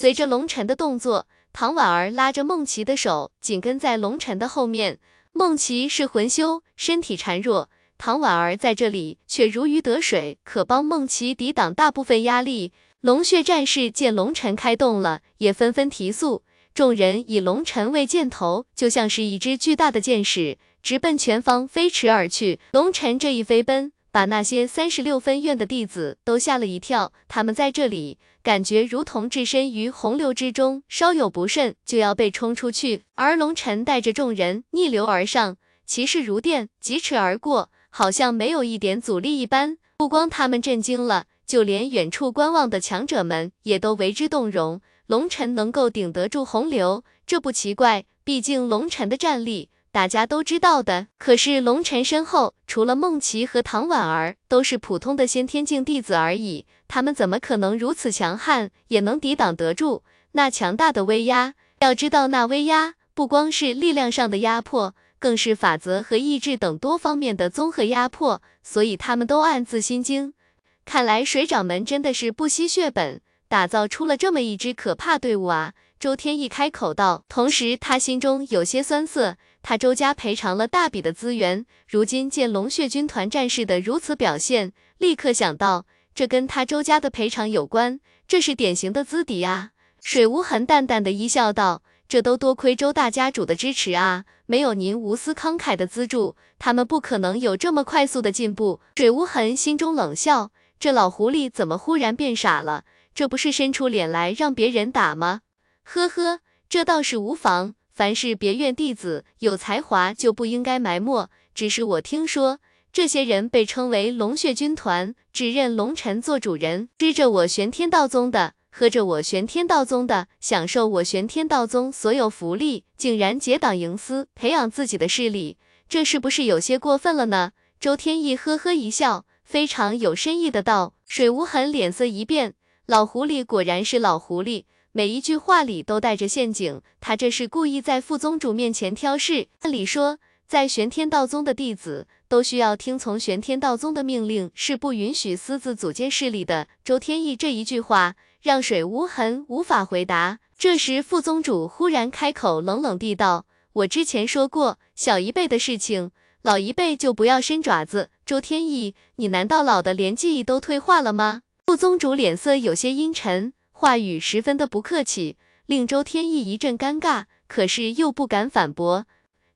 随着龙晨的动作，唐婉儿拉着孟琪的手，紧跟在龙晨的后面。孟琪是魂修，身体孱弱，唐婉儿在这里却如鱼得水，可帮孟琪抵挡大部分压力。龙血战士见龙晨开动了，也纷纷提速。众人以龙晨为箭头，就像是一支巨大的箭矢，直奔前方飞驰而去。龙晨这一飞奔，把那些三十六分院的弟子都吓了一跳。他们在这里感觉如同置身于洪流之中，稍有不慎就要被冲出去。而龙晨带着众人逆流而上，气势如电，疾驰而过，好像没有一点阻力一般。不光他们震惊了。就连远处观望的强者们也都为之动容。龙尘能够顶得住洪流，这不奇怪，毕竟龙尘的战力大家都知道的。可是龙尘身后除了孟琪和唐婉儿，都是普通的先天境弟子而已，他们怎么可能如此强悍，也能抵挡得住那强大的威压？要知道，那威压不光是力量上的压迫，更是法则和意志等多方面的综合压迫，所以他们都暗自心惊。看来水掌门真的是不惜血本，打造出了这么一支可怕队伍啊！周天一开口道，同时他心中有些酸涩。他周家赔偿了大笔的资源，如今见龙血军团战士的如此表现，立刻想到这跟他周家的赔偿有关，这是典型的资敌啊！水无痕淡淡的一笑道，这都多亏周大家主的支持啊，没有您无私慷慨的资助，他们不可能有这么快速的进步。水无痕心中冷笑。这老狐狸怎么忽然变傻了？这不是伸出脸来让别人打吗？呵呵，这倒是无妨。凡是别院弟子有才华就不应该埋没。只是我听说，这些人被称为龙血军团，只认龙尘做主人，吃着我玄天道宗的，喝着我玄天道宗的，享受我玄天道宗所有福利，竟然结党营私，培养自己的势力，这是不是有些过分了呢？周天意呵呵一笑。非常有深意的道，水无痕脸色一变，老狐狸果然是老狐狸，每一句话里都带着陷阱，他这是故意在副宗主面前挑事。按理说，在玄天道宗的弟子都需要听从玄天道宗的命令，是不允许私自组建势力的。周天意这一句话让水无痕无法回答。这时副宗主忽然开口，冷冷地道：“我之前说过，小一辈的事情。”老一辈就不要伸爪子。周天意，你难道老的连记忆都退化了吗？副宗主脸色有些阴沉，话语十分的不客气，令周天意一阵尴尬，可是又不敢反驳。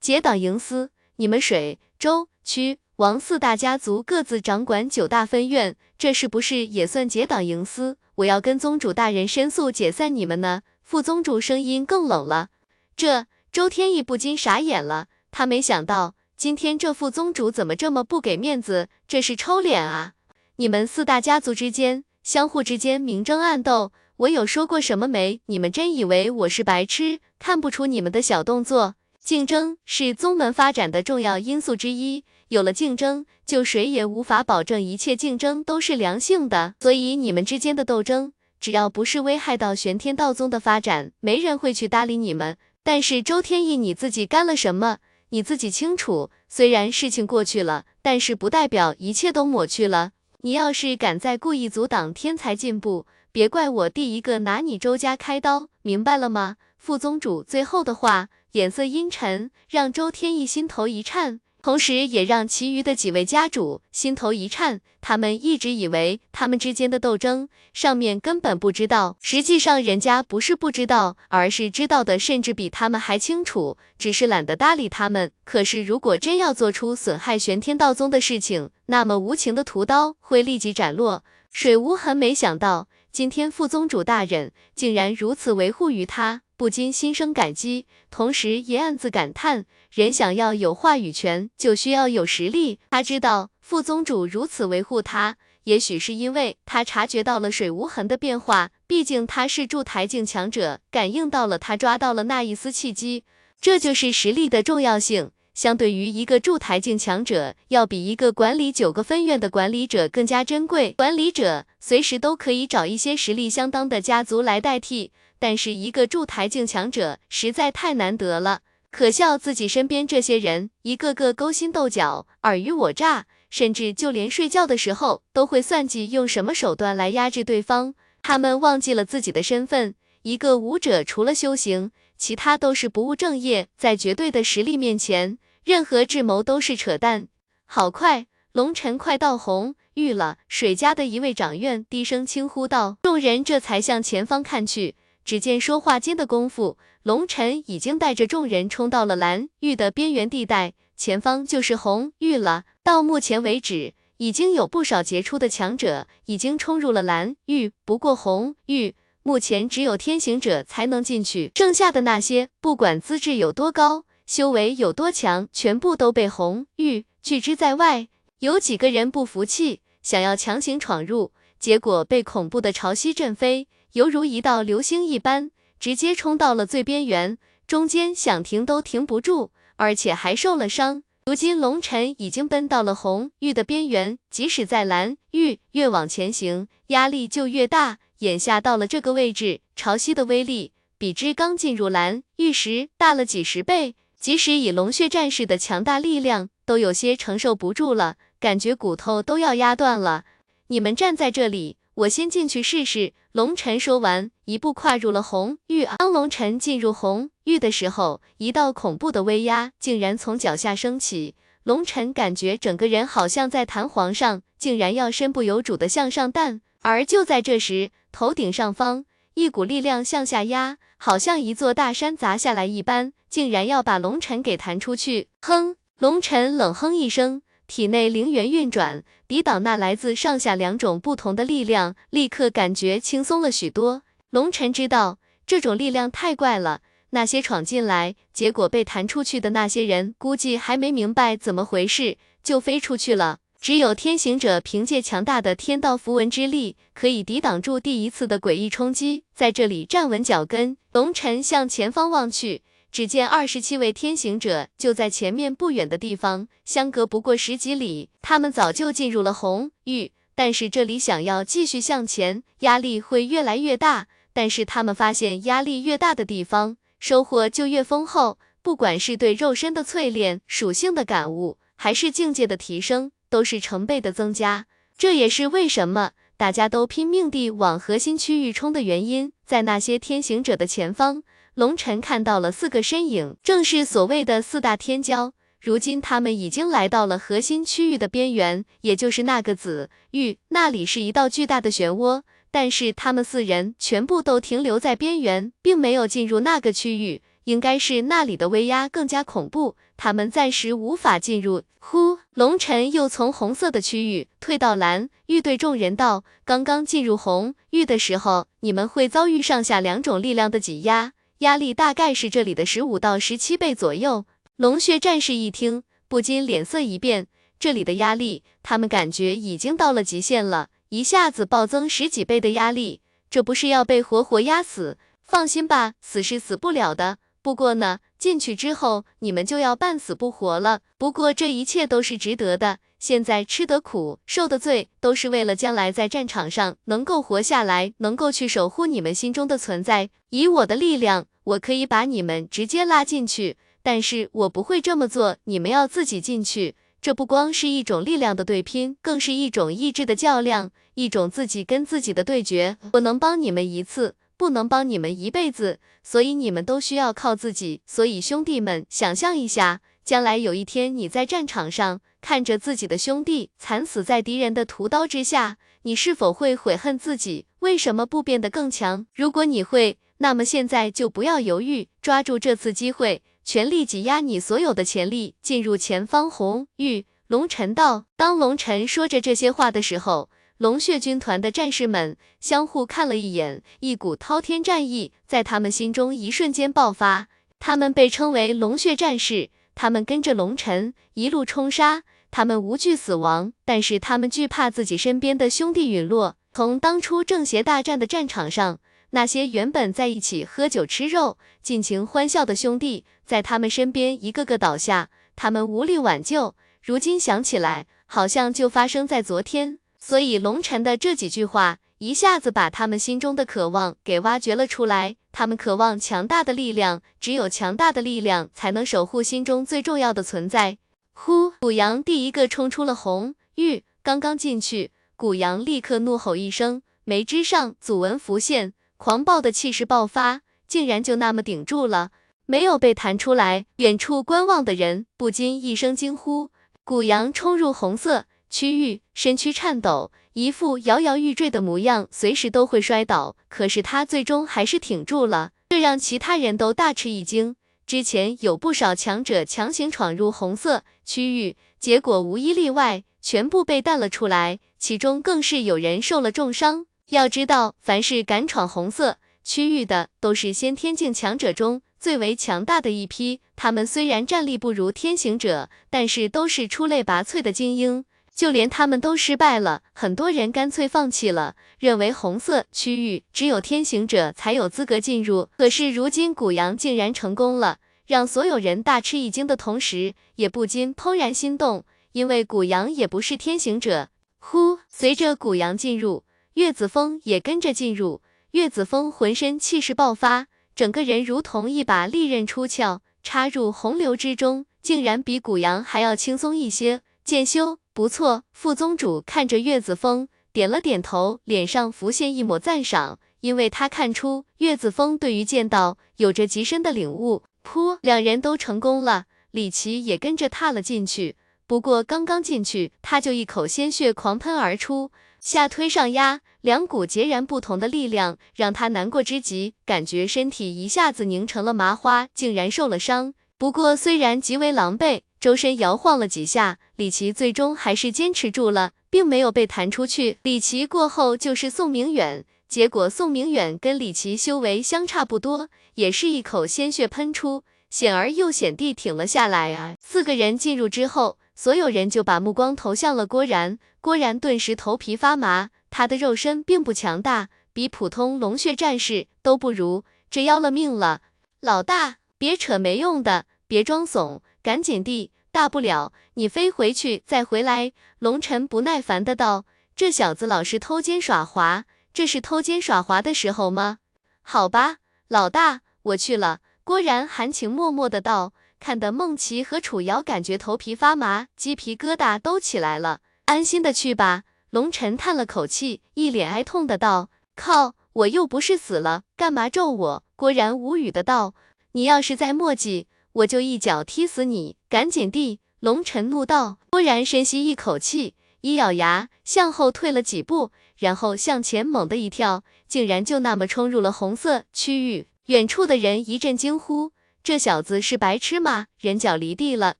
结党营私，你们水周区王四大家族各自掌管九大分院，这是不是也算结党营私？我要跟宗主大人申诉解散你们呢。副宗主声音更冷了。这周天意不禁傻眼了，他没想到。今天这副宗主怎么这么不给面子？这是抽脸啊！你们四大家族之间相互之间明争暗斗，我有说过什么没？你们真以为我是白痴，看不出你们的小动作？竞争是宗门发展的重要因素之一，有了竞争，就谁也无法保证一切竞争都是良性的。所以你们之间的斗争，只要不是危害到玄天道宗的发展，没人会去搭理你们。但是周天意你自己干了什么？你自己清楚，虽然事情过去了，但是不代表一切都抹去了。你要是敢再故意阻挡天才进步，别怪我第一个拿你周家开刀，明白了吗？副宗主最后的话，脸色阴沉，让周天意心头一颤。同时也让其余的几位家主心头一颤，他们一直以为他们之间的斗争，上面根本不知道，实际上人家不是不知道，而是知道的，甚至比他们还清楚，只是懒得搭理他们。可是如果真要做出损害玄天道宗的事情，那么无情的屠刀会立即斩落。水无痕没想到，今天副宗主大人竟然如此维护于他。不禁心生感激，同时也暗自感叹：人想要有话语权，就需要有实力。他知道副宗主如此维护他，也许是因为他察觉到了水无痕的变化，毕竟他是筑台境强者，感应到了他抓到了那一丝契机。这就是实力的重要性。相对于一个筑台境强者，要比一个管理九个分院的管理者更加珍贵。管理者随时都可以找一些实力相当的家族来代替。但是一个筑台境强者实在太难得了，可笑自己身边这些人一个个勾心斗角、尔虞我诈，甚至就连睡觉的时候都会算计用什么手段来压制对方。他们忘记了自己的身份，一个武者除了修行，其他都是不务正业，在绝对的实力面前，任何智谋都是扯淡。好快，龙尘快到红玉了！水家的一位长院低声轻呼道，众人这才向前方看去，只见说话间的功夫，龙尘已经带着众人冲到了蓝玉的边缘地带，前方就是红玉了。到目前为止，已经有不少杰出的强者已经冲入了蓝玉，不过红玉。目前只有天行者才能进去，剩下的那些，不管资质有多高，修为有多强，全部都被红玉拒之在外。有几个人不服气，想要强行闯入，结果被恐怖的潮汐震飞，犹如一道流星一般，直接冲到了最边缘，中间想停都停不住，而且还受了伤。如今龙尘已经奔到了红玉的边缘，即使在蓝玉，越往前行，压力就越大。眼下到了这个位置，潮汐的威力比之刚进入蓝玉时大了几十倍，即使以龙血战士的强大力量，都有些承受不住了，感觉骨头都要压断了。你们站在这里，我先进去试试。龙尘说完，一步跨入了红玉。当龙尘进入红玉的时候，一道恐怖的威压竟然从脚下升起，龙尘感觉整个人好像在弹簧上，竟然要身不由主的向上弹。而就在这时，头顶上方一股力量向下压，好像一座大山砸下来一般，竟然要把龙尘给弹出去。哼！龙尘冷哼一声，体内灵元运转，抵挡那来自上下两种不同的力量，立刻感觉轻松了许多。龙尘知道这种力量太怪了，那些闯进来结果被弹出去的那些人，估计还没明白怎么回事就飞出去了。只有天行者凭借强大的天道符文之力，可以抵挡住第一次的诡异冲击，在这里站稳脚跟。龙尘向前方望去，只见二十七位天行者就在前面不远的地方，相隔不过十几里。他们早就进入了红域，但是这里想要继续向前，压力会越来越大。但是他们发现，压力越大的地方，收获就越丰厚。不管是对肉身的淬炼、属性的感悟，还是境界的提升。都是成倍的增加，这也是为什么大家都拼命地往核心区域冲的原因。在那些天行者的前方，龙尘看到了四个身影，正是所谓的四大天骄。如今他们已经来到了核心区域的边缘，也就是那个紫域，那里是一道巨大的漩涡。但是他们四人全部都停留在边缘，并没有进入那个区域。应该是那里的威压更加恐怖，他们暂时无法进入。呼，龙尘又从红色的区域退到蓝玉，对众人道：“刚刚进入红域的时候，你们会遭遇上下两种力量的挤压，压力大概是这里的十五到十七倍左右。”龙血战士一听，不禁脸色一变，这里的压力，他们感觉已经到了极限了，一下子暴增十几倍的压力，这不是要被活活压死？放心吧，死是死不了的。不过呢，进去之后你们就要半死不活了。不过这一切都是值得的。现在吃的苦，受的罪，都是为了将来在战场上能够活下来，能够去守护你们心中的存在。以我的力量，我可以把你们直接拉进去，但是我不会这么做。你们要自己进去。这不光是一种力量的对拼，更是一种意志的较量，一种自己跟自己的对决。我能帮你们一次。不能帮你们一辈子，所以你们都需要靠自己。所以兄弟们，想象一下，将来有一天你在战场上看着自己的兄弟惨死在敌人的屠刀之下，你是否会悔恨自己为什么不变得更强？如果你会，那么现在就不要犹豫，抓住这次机会，全力挤压你所有的潜力，进入前方红玉。龙尘道。当龙尘说着这些话的时候。龙血军团的战士们相互看了一眼，一股滔天战意在他们心中一瞬间爆发。他们被称为龙血战士，他们跟着龙尘一路冲杀，他们无惧死亡，但是他们惧怕自己身边的兄弟陨落。从当初正邪大战的战场上，那些原本在一起喝酒吃肉、尽情欢笑的兄弟，在他们身边一个个倒下，他们无力挽救。如今想起来，好像就发生在昨天。所以龙尘的这几句话，一下子把他们心中的渴望给挖掘了出来。他们渴望强大的力量，只有强大的力量才能守护心中最重要的存在。呼，古阳第一个冲出了红玉，刚刚进去，古阳立刻怒吼一声，眉之上祖纹浮现，狂暴的气势爆发，竟然就那么顶住了，没有被弹出来。远处观望的人不禁一声惊呼。古阳冲入红色区域，身躯颤抖，一副摇摇欲坠的模样，随时都会摔倒。可是他最终还是挺住了，这让其他人都大吃一惊。之前有不少强者强行闯入红色区域，结果无一例外，全部被弹了出来，其中更是有人受了重伤。要知道，凡是敢闯红色区域的，都是先天境强者中最为强大的一批。他们虽然战力不如天行者，但是都是出类拔萃的精英。就连他们都失败了，很多人干脆放弃了，认为红色区域只有天行者才有资格进入。可是如今古阳竟然成功了，让所有人大吃一惊的同时，也不禁怦然心动，因为古阳也不是天行者。呼，随着古阳进入，岳子峰也跟着进入。岳子峰浑身气势爆发，整个人如同一把利刃出鞘，插入洪流之中，竟然比古阳还要轻松一些。剑修。不错，副宗主看着岳子峰，点了点头，脸上浮现一抹赞赏，因为他看出岳子峰对于剑道有着极深的领悟。噗，两人都成功了，李奇也跟着踏了进去。不过刚刚进去，他就一口鲜血狂喷而出，下推上压，两股截然不同的力量让他难过之极，感觉身体一下子凝成了麻花，竟然受了伤。不过虽然极为狼狈。周身摇晃了几下，李奇最终还是坚持住了，并没有被弹出去。李奇过后就是宋明远，结果宋明远跟李奇修为相差不多，也是一口鲜血喷出，险而又险地挺了下来啊！四个人进入之后，所有人就把目光投向了郭然，郭然顿时头皮发麻，他的肉身并不强大，比普通龙血战士都不如，这要了命了！老大，别扯没用的，别装怂。赶紧地，大不了你飞回去再回来。龙尘不耐烦的道：“这小子老是偷奸耍滑，这是偷奸耍滑的时候吗？”好吧，老大，我去了。郭然含情脉脉的道，看得孟琪和楚瑶感觉头皮发麻，鸡皮疙瘩都起来了。安心的去吧。龙尘叹了口气，一脸哀痛的道：“靠，我又不是死了，干嘛咒我？”郭然无语的道：“你要是再墨迹。”我就一脚踢死你！赶紧地！龙尘怒道。郭然深吸一口气，一咬牙，向后退了几步，然后向前猛地一跳，竟然就那么冲入了红色区域。远处的人一阵惊呼：这小子是白痴吗？人脚离地了，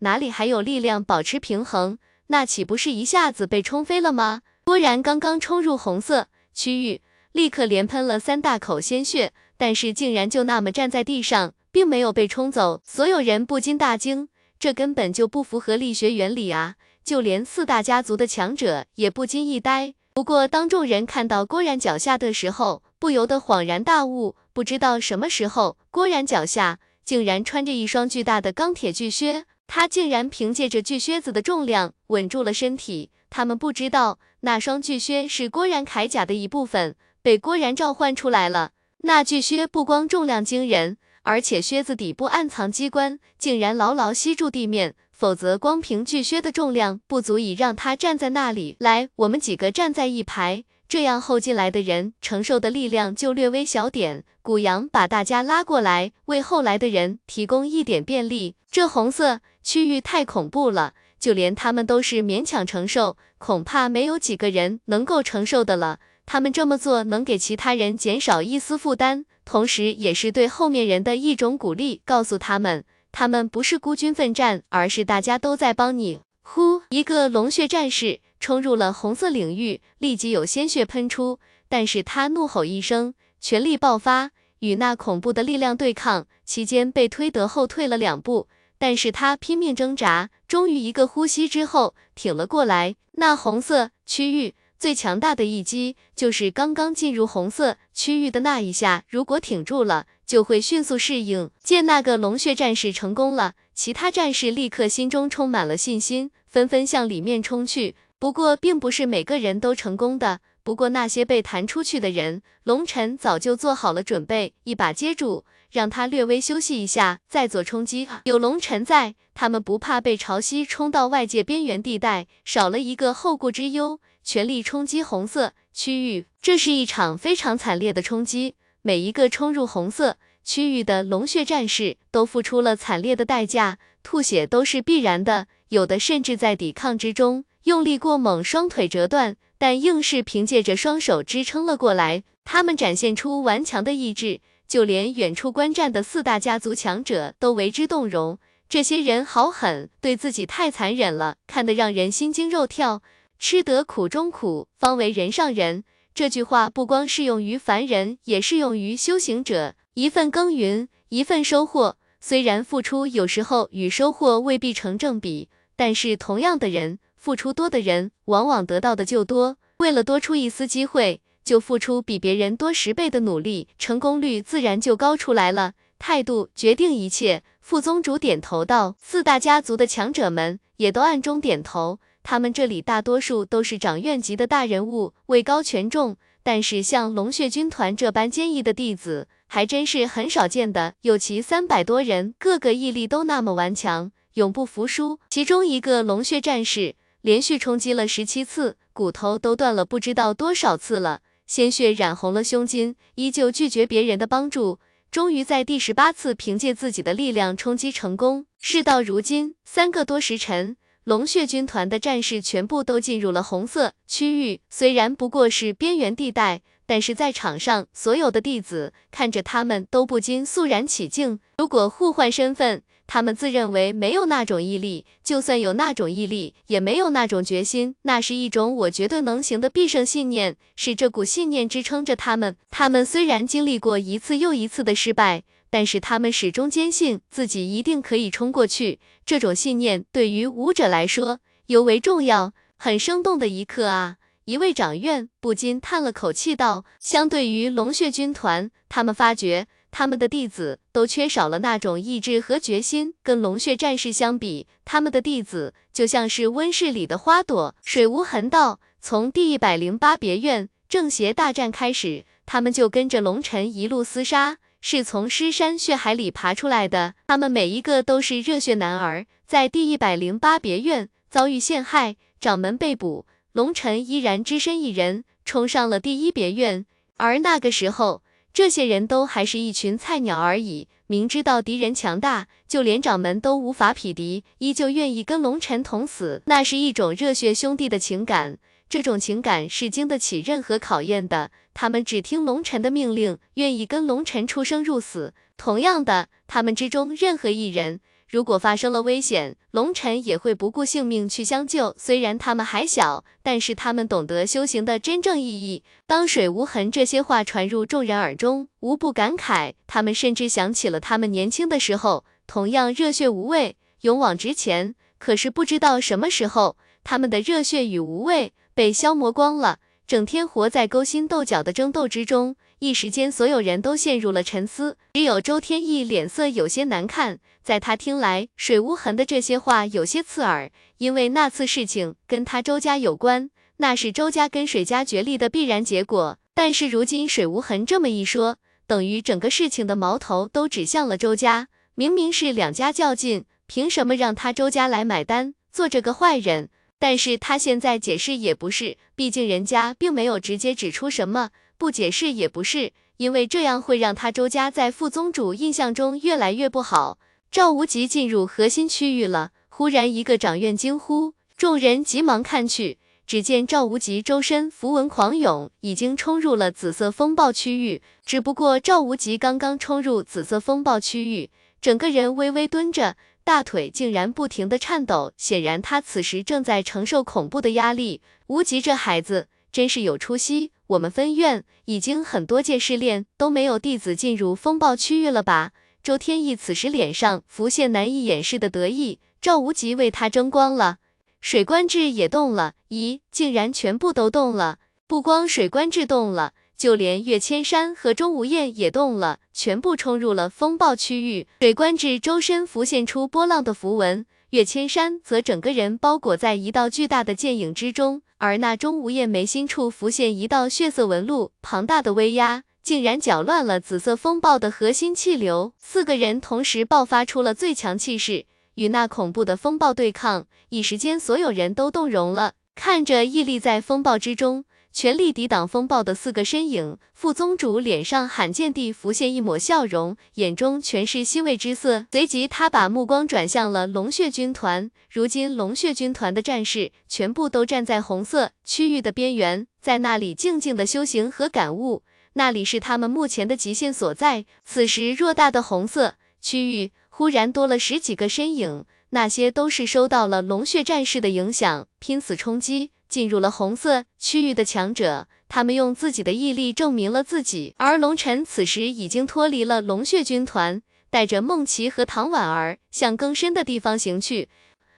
哪里还有力量保持平衡？那岂不是一下子被冲飞了吗？郭然刚刚冲入红色区域，立刻连喷了三大口鲜血，但是竟然就那么站在地上。并没有被冲走，所有人不禁大惊，这根本就不符合力学原理啊！就连四大家族的强者也不禁一呆。不过当众人看到郭然脚下的时候，不由得恍然大悟，不知道什么时候，郭然脚下竟然穿着一双巨大的钢铁巨靴，他竟然凭借着巨靴子的重量稳住了身体。他们不知道，那双巨靴是郭然铠甲的一部分，被郭然召唤出来了。那巨靴不光重量惊人。而且靴子底部暗藏机关，竟然牢牢吸住地面，否则光凭巨靴的重量不足以让他站在那里。来，我们几个站在一排，这样后进来的人承受的力量就略微小点。古阳把大家拉过来，为后来的人提供一点便利。这红色区域太恐怖了，就连他们都是勉强承受，恐怕没有几个人能够承受的了。他们这么做能给其他人减少一丝负担。同时，也是对后面人的一种鼓励，告诉他们，他们不是孤军奋战，而是大家都在帮你。呼，一个龙血战士冲入了红色领域，立即有鲜血喷出，但是他怒吼一声，全力爆发，与那恐怖的力量对抗，期间被推得后退了两步，但是他拼命挣扎，终于一个呼吸之后挺了过来。那红色区域。最强大的一击就是刚刚进入红色区域的那一下，如果挺住了，就会迅速适应。见那个龙血战士成功了，其他战士立刻心中充满了信心，纷纷向里面冲去。不过，并不是每个人都成功的。不过那些被弹出去的人，龙尘早就做好了准备，一把接住，让他略微休息一下，再做冲击。有龙尘在，他们不怕被潮汐冲到外界边缘地带，少了一个后顾之忧。全力冲击红色区域，这是一场非常惨烈的冲击。每一个冲入红色区域的龙血战士都付出了惨烈的代价，吐血都是必然的，有的甚至在抵抗之中用力过猛，双腿折断，但硬是凭借着双手支撑了过来。他们展现出顽强的意志，就连远处观战的四大家族强者都为之动容。这些人好狠，对自己太残忍了，看得让人心惊肉跳。吃得苦中苦，方为人上人。这句话不光适用于凡人，也适用于修行者。一份耕耘，一份收获。虽然付出有时候与收获未必成正比，但是同样的人，付出多的人往往得到的就多。为了多出一丝机会，就付出比别人多十倍的努力，成功率自然就高出来了。态度决定一切。副宗主点头道：“四大家族的强者们也都暗中点头。”他们这里大多数都是掌院级的大人物，位高权重，但是像龙血军团这般坚毅的弟子，还真是很少见的。有其三百多人，个个毅力都那么顽强，永不服输。其中一个龙血战士连续冲击了十七次，骨头都断了不知道多少次了，鲜血染红了胸襟，依旧拒绝别人的帮助，终于在第十八次凭借自己的力量冲击成功。事到如今，三个多时辰。龙血军团的战士全部都进入了红色区域，虽然不过是边缘地带，但是在场上所有的弟子看着他们都不禁肃然起敬。如果互换身份，他们自认为没有那种毅力，就算有那种毅力，也没有那种决心。那是一种我绝对能行的必胜信念，是这股信念支撑着他们。他们虽然经历过一次又一次的失败。但是他们始终坚信自己一定可以冲过去，这种信念对于武者来说尤为重要。很生动的一刻啊！一位长院不禁叹了口气道：“相对于龙血军团，他们发觉他们的弟子都缺少了那种意志和决心。跟龙血战士相比，他们的弟子就像是温室里的花朵。”水无痕道：“从第一百零八别院正邪大战开始，他们就跟着龙尘一路厮杀。”是从尸山血海里爬出来的，他们每一个都是热血男儿，在第一百零八别院遭遇陷害，掌门被捕，龙尘依然只身一人冲上了第一别院。而那个时候，这些人都还是一群菜鸟而已，明知道敌人强大，就连掌门都无法匹敌，依旧愿意跟龙尘同死。那是一种热血兄弟的情感，这种情感是经得起任何考验的。他们只听龙尘的命令，愿意跟龙尘出生入死。同样的，他们之中任何一人，如果发生了危险，龙尘也会不顾性命去相救。虽然他们还小，但是他们懂得修行的真正意义。当水无痕这些话传入众人耳中，无不感慨。他们甚至想起了他们年轻的时候，同样热血无畏，勇往直前。可是不知道什么时候，他们的热血与无畏被消磨光了。整天活在勾心斗角的争斗之中，一时间所有人都陷入了沉思。只有周天意脸色有些难看，在他听来，水无痕的这些话有些刺耳，因为那次事情跟他周家有关，那是周家跟水家决裂的必然结果。但是如今水无痕这么一说，等于整个事情的矛头都指向了周家。明明是两家较劲，凭什么让他周家来买单，做这个坏人？但是他现在解释也不是，毕竟人家并没有直接指出什么，不解释也不是，因为这样会让他周家在副宗主印象中越来越不好。赵无极进入核心区域了，忽然一个掌院惊呼，众人急忙看去，只见赵无极周身符文狂涌，已经冲入了紫色风暴区域。只不过赵无极刚刚冲入紫色风暴区域，整个人微微蹲着。大腿竟然不停的颤抖，显然他此时正在承受恐怖的压力。无极这孩子真是有出息，我们分院已经很多届试炼都没有弟子进入风暴区域了吧？周天意此时脸上浮现难以掩饰的得意，赵无极为他争光了。水官志也动了，咦，竟然全部都动了，不光水官志动了。就连岳千山和钟无艳也动了，全部冲入了风暴区域。水官至周身浮现出波浪的符文，岳千山则整个人包裹在一道巨大的剑影之中。而那钟无艳眉心处浮现一道血色纹路，庞大的威压竟然搅乱了紫色风暴的核心气流。四个人同时爆发出了最强气势，与那恐怖的风暴对抗。一时间，所有人都动容了，看着屹立在风暴之中。全力抵挡风暴的四个身影。副宗主脸上罕见地浮现一抹笑容，眼中全是欣慰之色。随即，他把目光转向了龙血军团。如今，龙血军团的战士全部都站在红色区域的边缘，在那里静静的修行和感悟。那里是他们目前的极限所在。此时，偌大的红色区域忽然多了十几个身影，那些都是受到了龙血战士的影响，拼死冲击进入了红色区域的强者。他们用自己的毅力证明了自己。而龙尘此时已经脱离了龙血军团，带着梦琪和唐婉儿向更深的地方行去。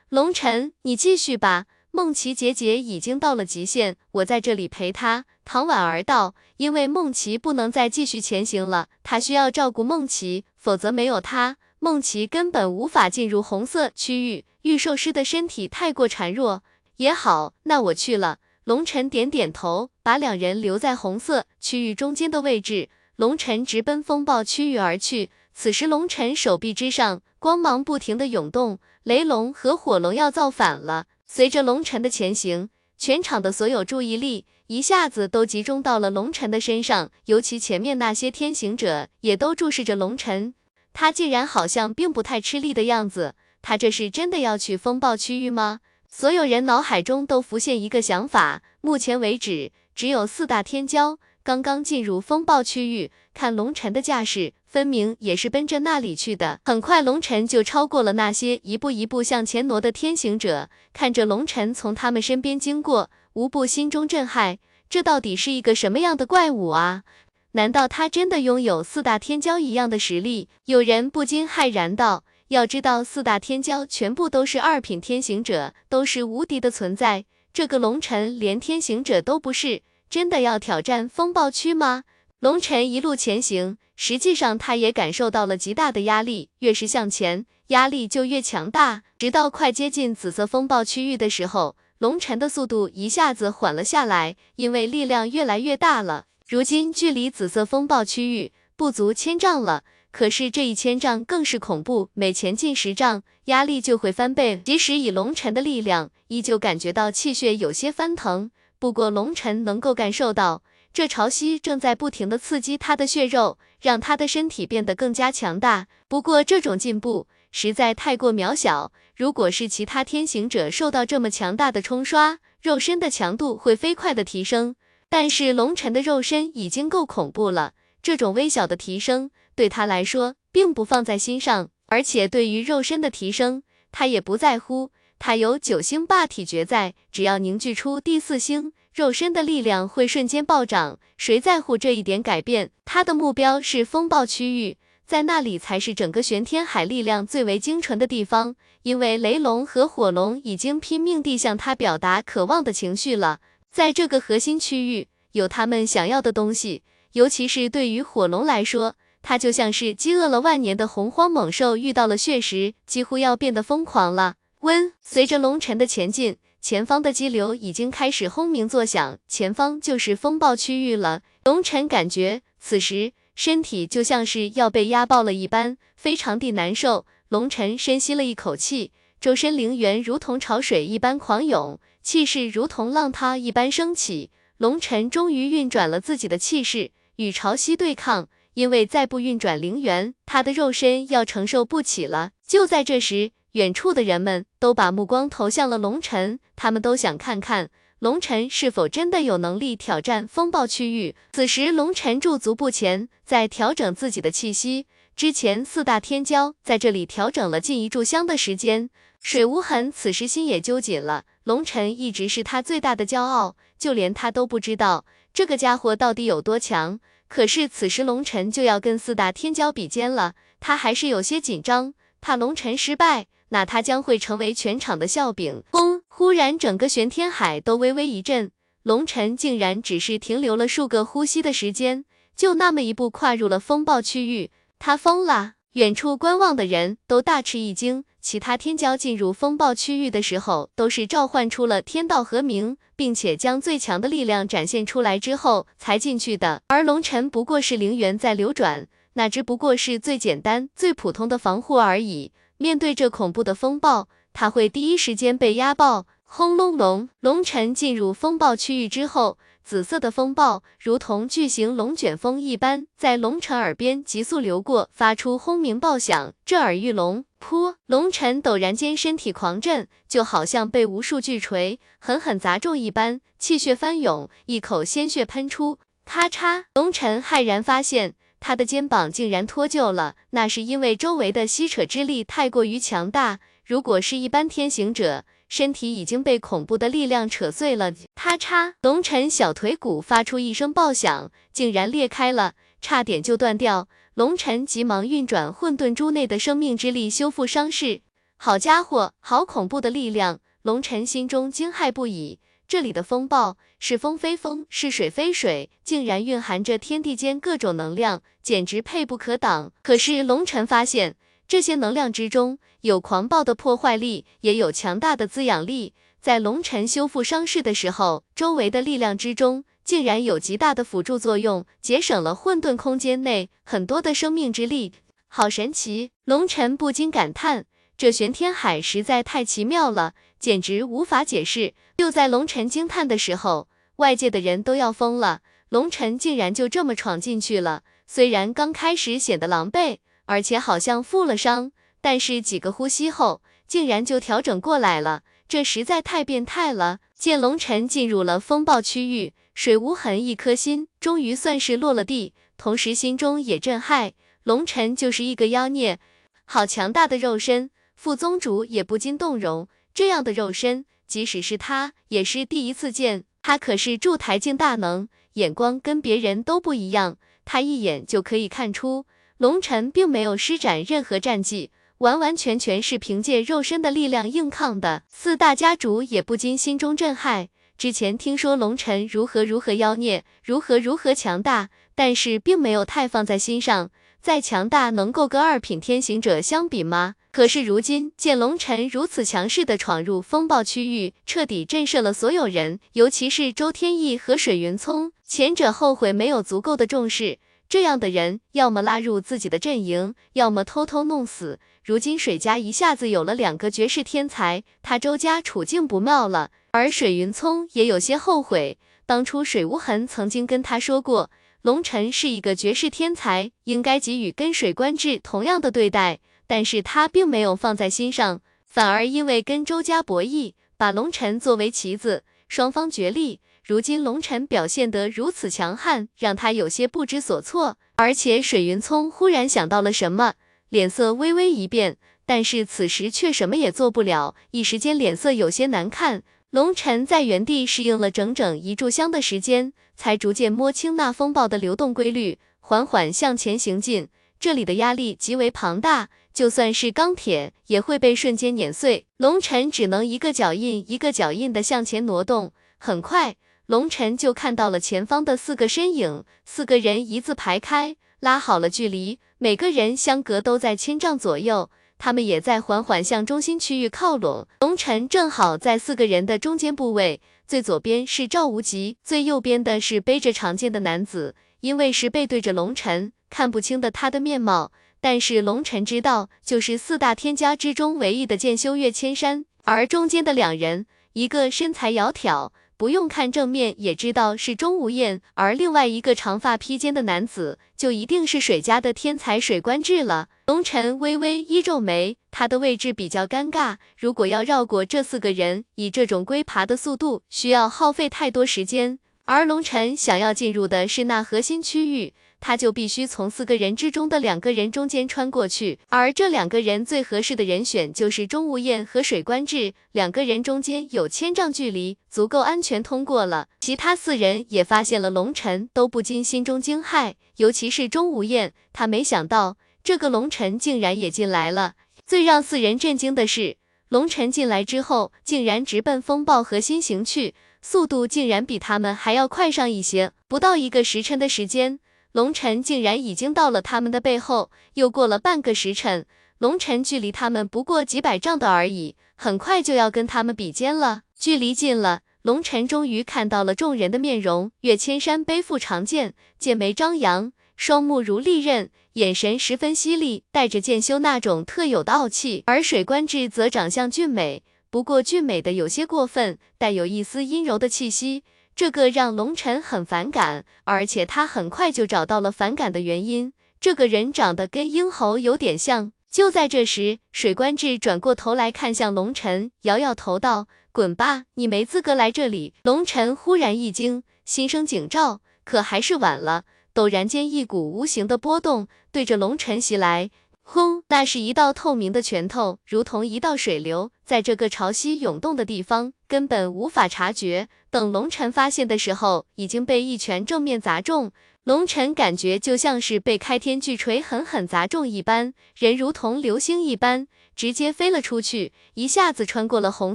龙尘，你继续吧。梦琪姐姐已经到了极限，我在这里陪她。唐婉儿道：“因为梦琪不能再继续前行了，她需要照顾梦琪，否则没有她，梦琪根本无法进入红色区域。御兽师的身体太过孱弱。也好，那我去了。”龙尘点点头，把两人留在红色区域中间的位置。龙尘直奔风暴区域而去。此时，龙尘手臂之上光芒不停的涌动，雷龙和火龙要造反了。随着龙尘的前行，全场的所有注意力。一下子都集中到了龙尘的身上，尤其前面那些天行者也都注视着龙尘，他竟然好像并不太吃力的样子，他这是真的要去风暴区域吗？所有人脑海中都浮现一个想法，目前为止只有四大天骄刚刚进入风暴区域，看龙尘的架势，分明也是奔着那里去的。很快，龙尘就超过了那些一步一步向前挪的天行者，看着龙尘从他们身边经过。无不心中震撼，这到底是一个什么样的怪物啊？难道他真的拥有四大天骄一样的实力？有人不禁骇然道：“要知道，四大天骄全部都是二品天行者，都是无敌的存在。这个龙尘连天行者都不是，真的要挑战风暴区吗？”龙尘一路前行，实际上他也感受到了极大的压力，越是向前，压力就越强大。直到快接近紫色风暴区域的时候。龙尘的速度一下子缓了下来，因为力量越来越大了。如今距离紫色风暴区域不足千丈了，可是这一千丈更是恐怖，每前进十丈，压力就会翻倍。即使以龙尘的力量，依旧感觉到气血有些翻腾。不过龙尘能够感受到，这潮汐正在不停的刺激他的血肉，让他的身体变得更加强大。不过这种进步实在太过渺小。如果是其他天行者受到这么强大的冲刷，肉身的强度会飞快的提升。但是龙尘的肉身已经够恐怖了，这种微小的提升对他来说并不放在心上，而且对于肉身的提升，他也不在乎。他有九星霸体诀在，只要凝聚出第四星，肉身的力量会瞬间暴涨。谁在乎这一点改变？他的目标是风暴区域。在那里才是整个玄天海力量最为精纯的地方，因为雷龙和火龙已经拼命地向他表达渴望的情绪了。在这个核心区域，有他们想要的东西，尤其是对于火龙来说，它就像是饥饿了万年的洪荒猛兽遇到了血食，几乎要变得疯狂了。温，随着龙尘的前进，前方的激流已经开始轰鸣作响，前方就是风暴区域了。龙尘感觉此时。身体就像是要被压爆了一般，非常地难受。龙尘深吸了一口气，周身灵元如同潮水一般狂涌，气势如同浪涛一般升起。龙尘终于运转了自己的气势，与潮汐对抗。因为再不运转灵元，他的肉身要承受不起了。就在这时，远处的人们都把目光投向了龙尘，他们都想看看。龙尘是否真的有能力挑战风暴区域？此时，龙尘驻足不前，在调整自己的气息。之前四大天骄在这里调整了近一炷香的时间。水无痕此时心也揪紧了。龙尘一直是他最大的骄傲，就连他都不知道这个家伙到底有多强。可是此时龙尘就要跟四大天骄比肩了，他还是有些紧张，怕龙尘失败。那他将会成为全场的笑柄。轰！忽然，整个玄天海都微微一震，龙尘竟然只是停留了数个呼吸的时间，就那么一步跨入了风暴区域。他疯了！远处观望的人都大吃一惊。其他天骄进入风暴区域的时候，都是召唤出了天道和鸣，并且将最强的力量展现出来之后才进去的。而龙尘不过是灵元在流转，那只不过是最简单、最普通的防护而已。面对这恐怖的风暴，他会第一时间被压爆。轰隆隆，龙尘进入风暴区域之后，紫色的风暴如同巨型龙卷风一般，在龙尘耳边急速流过，发出轰鸣爆响，震耳欲聋。噗！龙尘陡然间身体狂震，就好像被无数巨锤狠狠砸中一般，气血翻涌，一口鲜血喷出。咔嚓！龙尘骇然发现，他的肩膀竟然脱臼了，那是因为周围的吸扯之力太过于强大。如果是一般天行者，身体已经被恐怖的力量扯碎了，咔嚓！龙尘小腿骨发出一声爆响，竟然裂开了，差点就断掉。龙尘急忙运转混沌珠内的生命之力修复伤势。好家伙，好恐怖的力量！龙尘心中惊骇不已。这里的风暴是风非风，是水非水，竟然蕴含着天地间各种能量，简直配不可挡。可是龙尘发现。这些能量之中，有狂暴的破坏力，也有强大的滋养力。在龙尘修复伤势的时候，周围的力量之中，竟然有极大的辅助作用，节省了混沌空间内很多的生命之力，好神奇！龙尘不禁感叹，这玄天海实在太奇妙了，简直无法解释。就在龙尘惊叹的时候，外界的人都要疯了，龙尘竟然就这么闯进去了。虽然刚开始显得狼狈。而且好像负了伤，但是几个呼吸后，竟然就调整过来了，这实在太变态了。见龙尘进入了风暴区域，水无痕一颗心终于算是落了地，同时心中也震撼，龙尘就是一个妖孽，好强大的肉身，副宗主也不禁动容。这样的肉身，即使是他也是第一次见，他可是筑台境大能，眼光跟别人都不一样，他一眼就可以看出。龙尘并没有施展任何战技，完完全全是凭借肉身的力量硬抗的。四大家主也不禁心中震撼。之前听说龙尘如何如何妖孽，如何如何强大，但是并没有太放在心上。再强大，能够跟二品天行者相比吗？可是如今见龙尘如此强势的闯入风暴区域，彻底震慑了所有人，尤其是周天意和水云聪，前者后悔没有足够的重视。这样的人，要么拉入自己的阵营，要么偷偷弄死。如今水家一下子有了两个绝世天才，他周家处境不妙了。而水云聪也有些后悔，当初水无痕曾经跟他说过，龙尘是一个绝世天才，应该给予跟水官至同样的对待，但是他并没有放在心上，反而因为跟周家博弈，把龙尘作为棋子，双方角力。如今龙尘表现得如此强悍，让他有些不知所措。而且水云聪忽然想到了什么，脸色微微一变，但是此时却什么也做不了，一时间脸色有些难看。龙尘在原地适应了整整一炷香的时间，才逐渐摸清那风暴的流动规律，缓缓向前行进。这里的压力极为庞大，就算是钢铁也会被瞬间碾碎。龙尘只能一个脚印一个脚印的向前挪动，很快。龙尘就看到了前方的四个身影，四个人一字排开，拉好了距离，每个人相隔都在千丈左右。他们也在缓缓向中心区域靠拢。龙尘正好在四个人的中间部位，最左边是赵无极，最右边的是背着长剑的男子。因为是背对着龙尘，看不清的他的面貌，但是龙尘知道，就是四大天家之中唯一的剑修岳千山。而中间的两人，一个身材窈窕。不用看正面也知道是钟无艳，而另外一个长发披肩的男子就一定是水家的天才水官志了。龙尘微微一皱眉，他的位置比较尴尬，如果要绕过这四个人，以这种龟爬的速度，需要耗费太多时间，而龙尘想要进入的是那核心区域。他就必须从四个人之中的两个人中间穿过去，而这两个人最合适的人选就是钟无艳和水官志，两个人中间有千丈距离，足够安全通过了。其他四人也发现了龙尘，都不禁心中惊骇，尤其是钟无艳，他没想到这个龙尘竟然也进来了。最让四人震惊的是，龙尘进来之后，竟然直奔风暴核心行去，速度竟然比他们还要快上一些，不到一个时辰的时间。龙尘竟然已经到了他们的背后，又过了半个时辰，龙尘距离他们不过几百丈的而已，很快就要跟他们比肩了。距离近了，龙尘终于看到了众人的面容。岳千山背负长剑，剑眉张扬，双目如利刃，眼神十分犀利，带着剑修那种特有的傲气。而水官志则长相俊美，不过俊美的有些过分，带有一丝阴柔的气息。这个让龙晨很反感，而且他很快就找到了反感的原因。这个人长得跟鹰猴有点像。就在这时，水官志转过头来看向龙晨，摇摇头道：“滚吧，你没资格来这里。”龙晨忽然一惊，心生警兆，可还是晚了。陡然间，一股无形的波动对着龙晨袭来。轰！那是一道透明的拳头，如同一道水流，在这个潮汐涌动的地方，根本无法察觉。等龙晨发现的时候，已经被一拳正面砸中。龙晨感觉就像是被开天巨锤狠狠砸中一般，人如同流星一般直接飞了出去，一下子穿过了红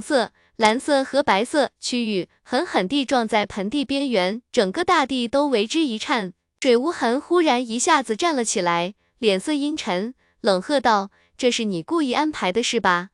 色、蓝色和白色区域，狠狠地撞在盆地边缘，整个大地都为之一颤。水无痕忽然一下子站了起来，脸色阴沉。冷喝道：“这是你故意安排的是吧？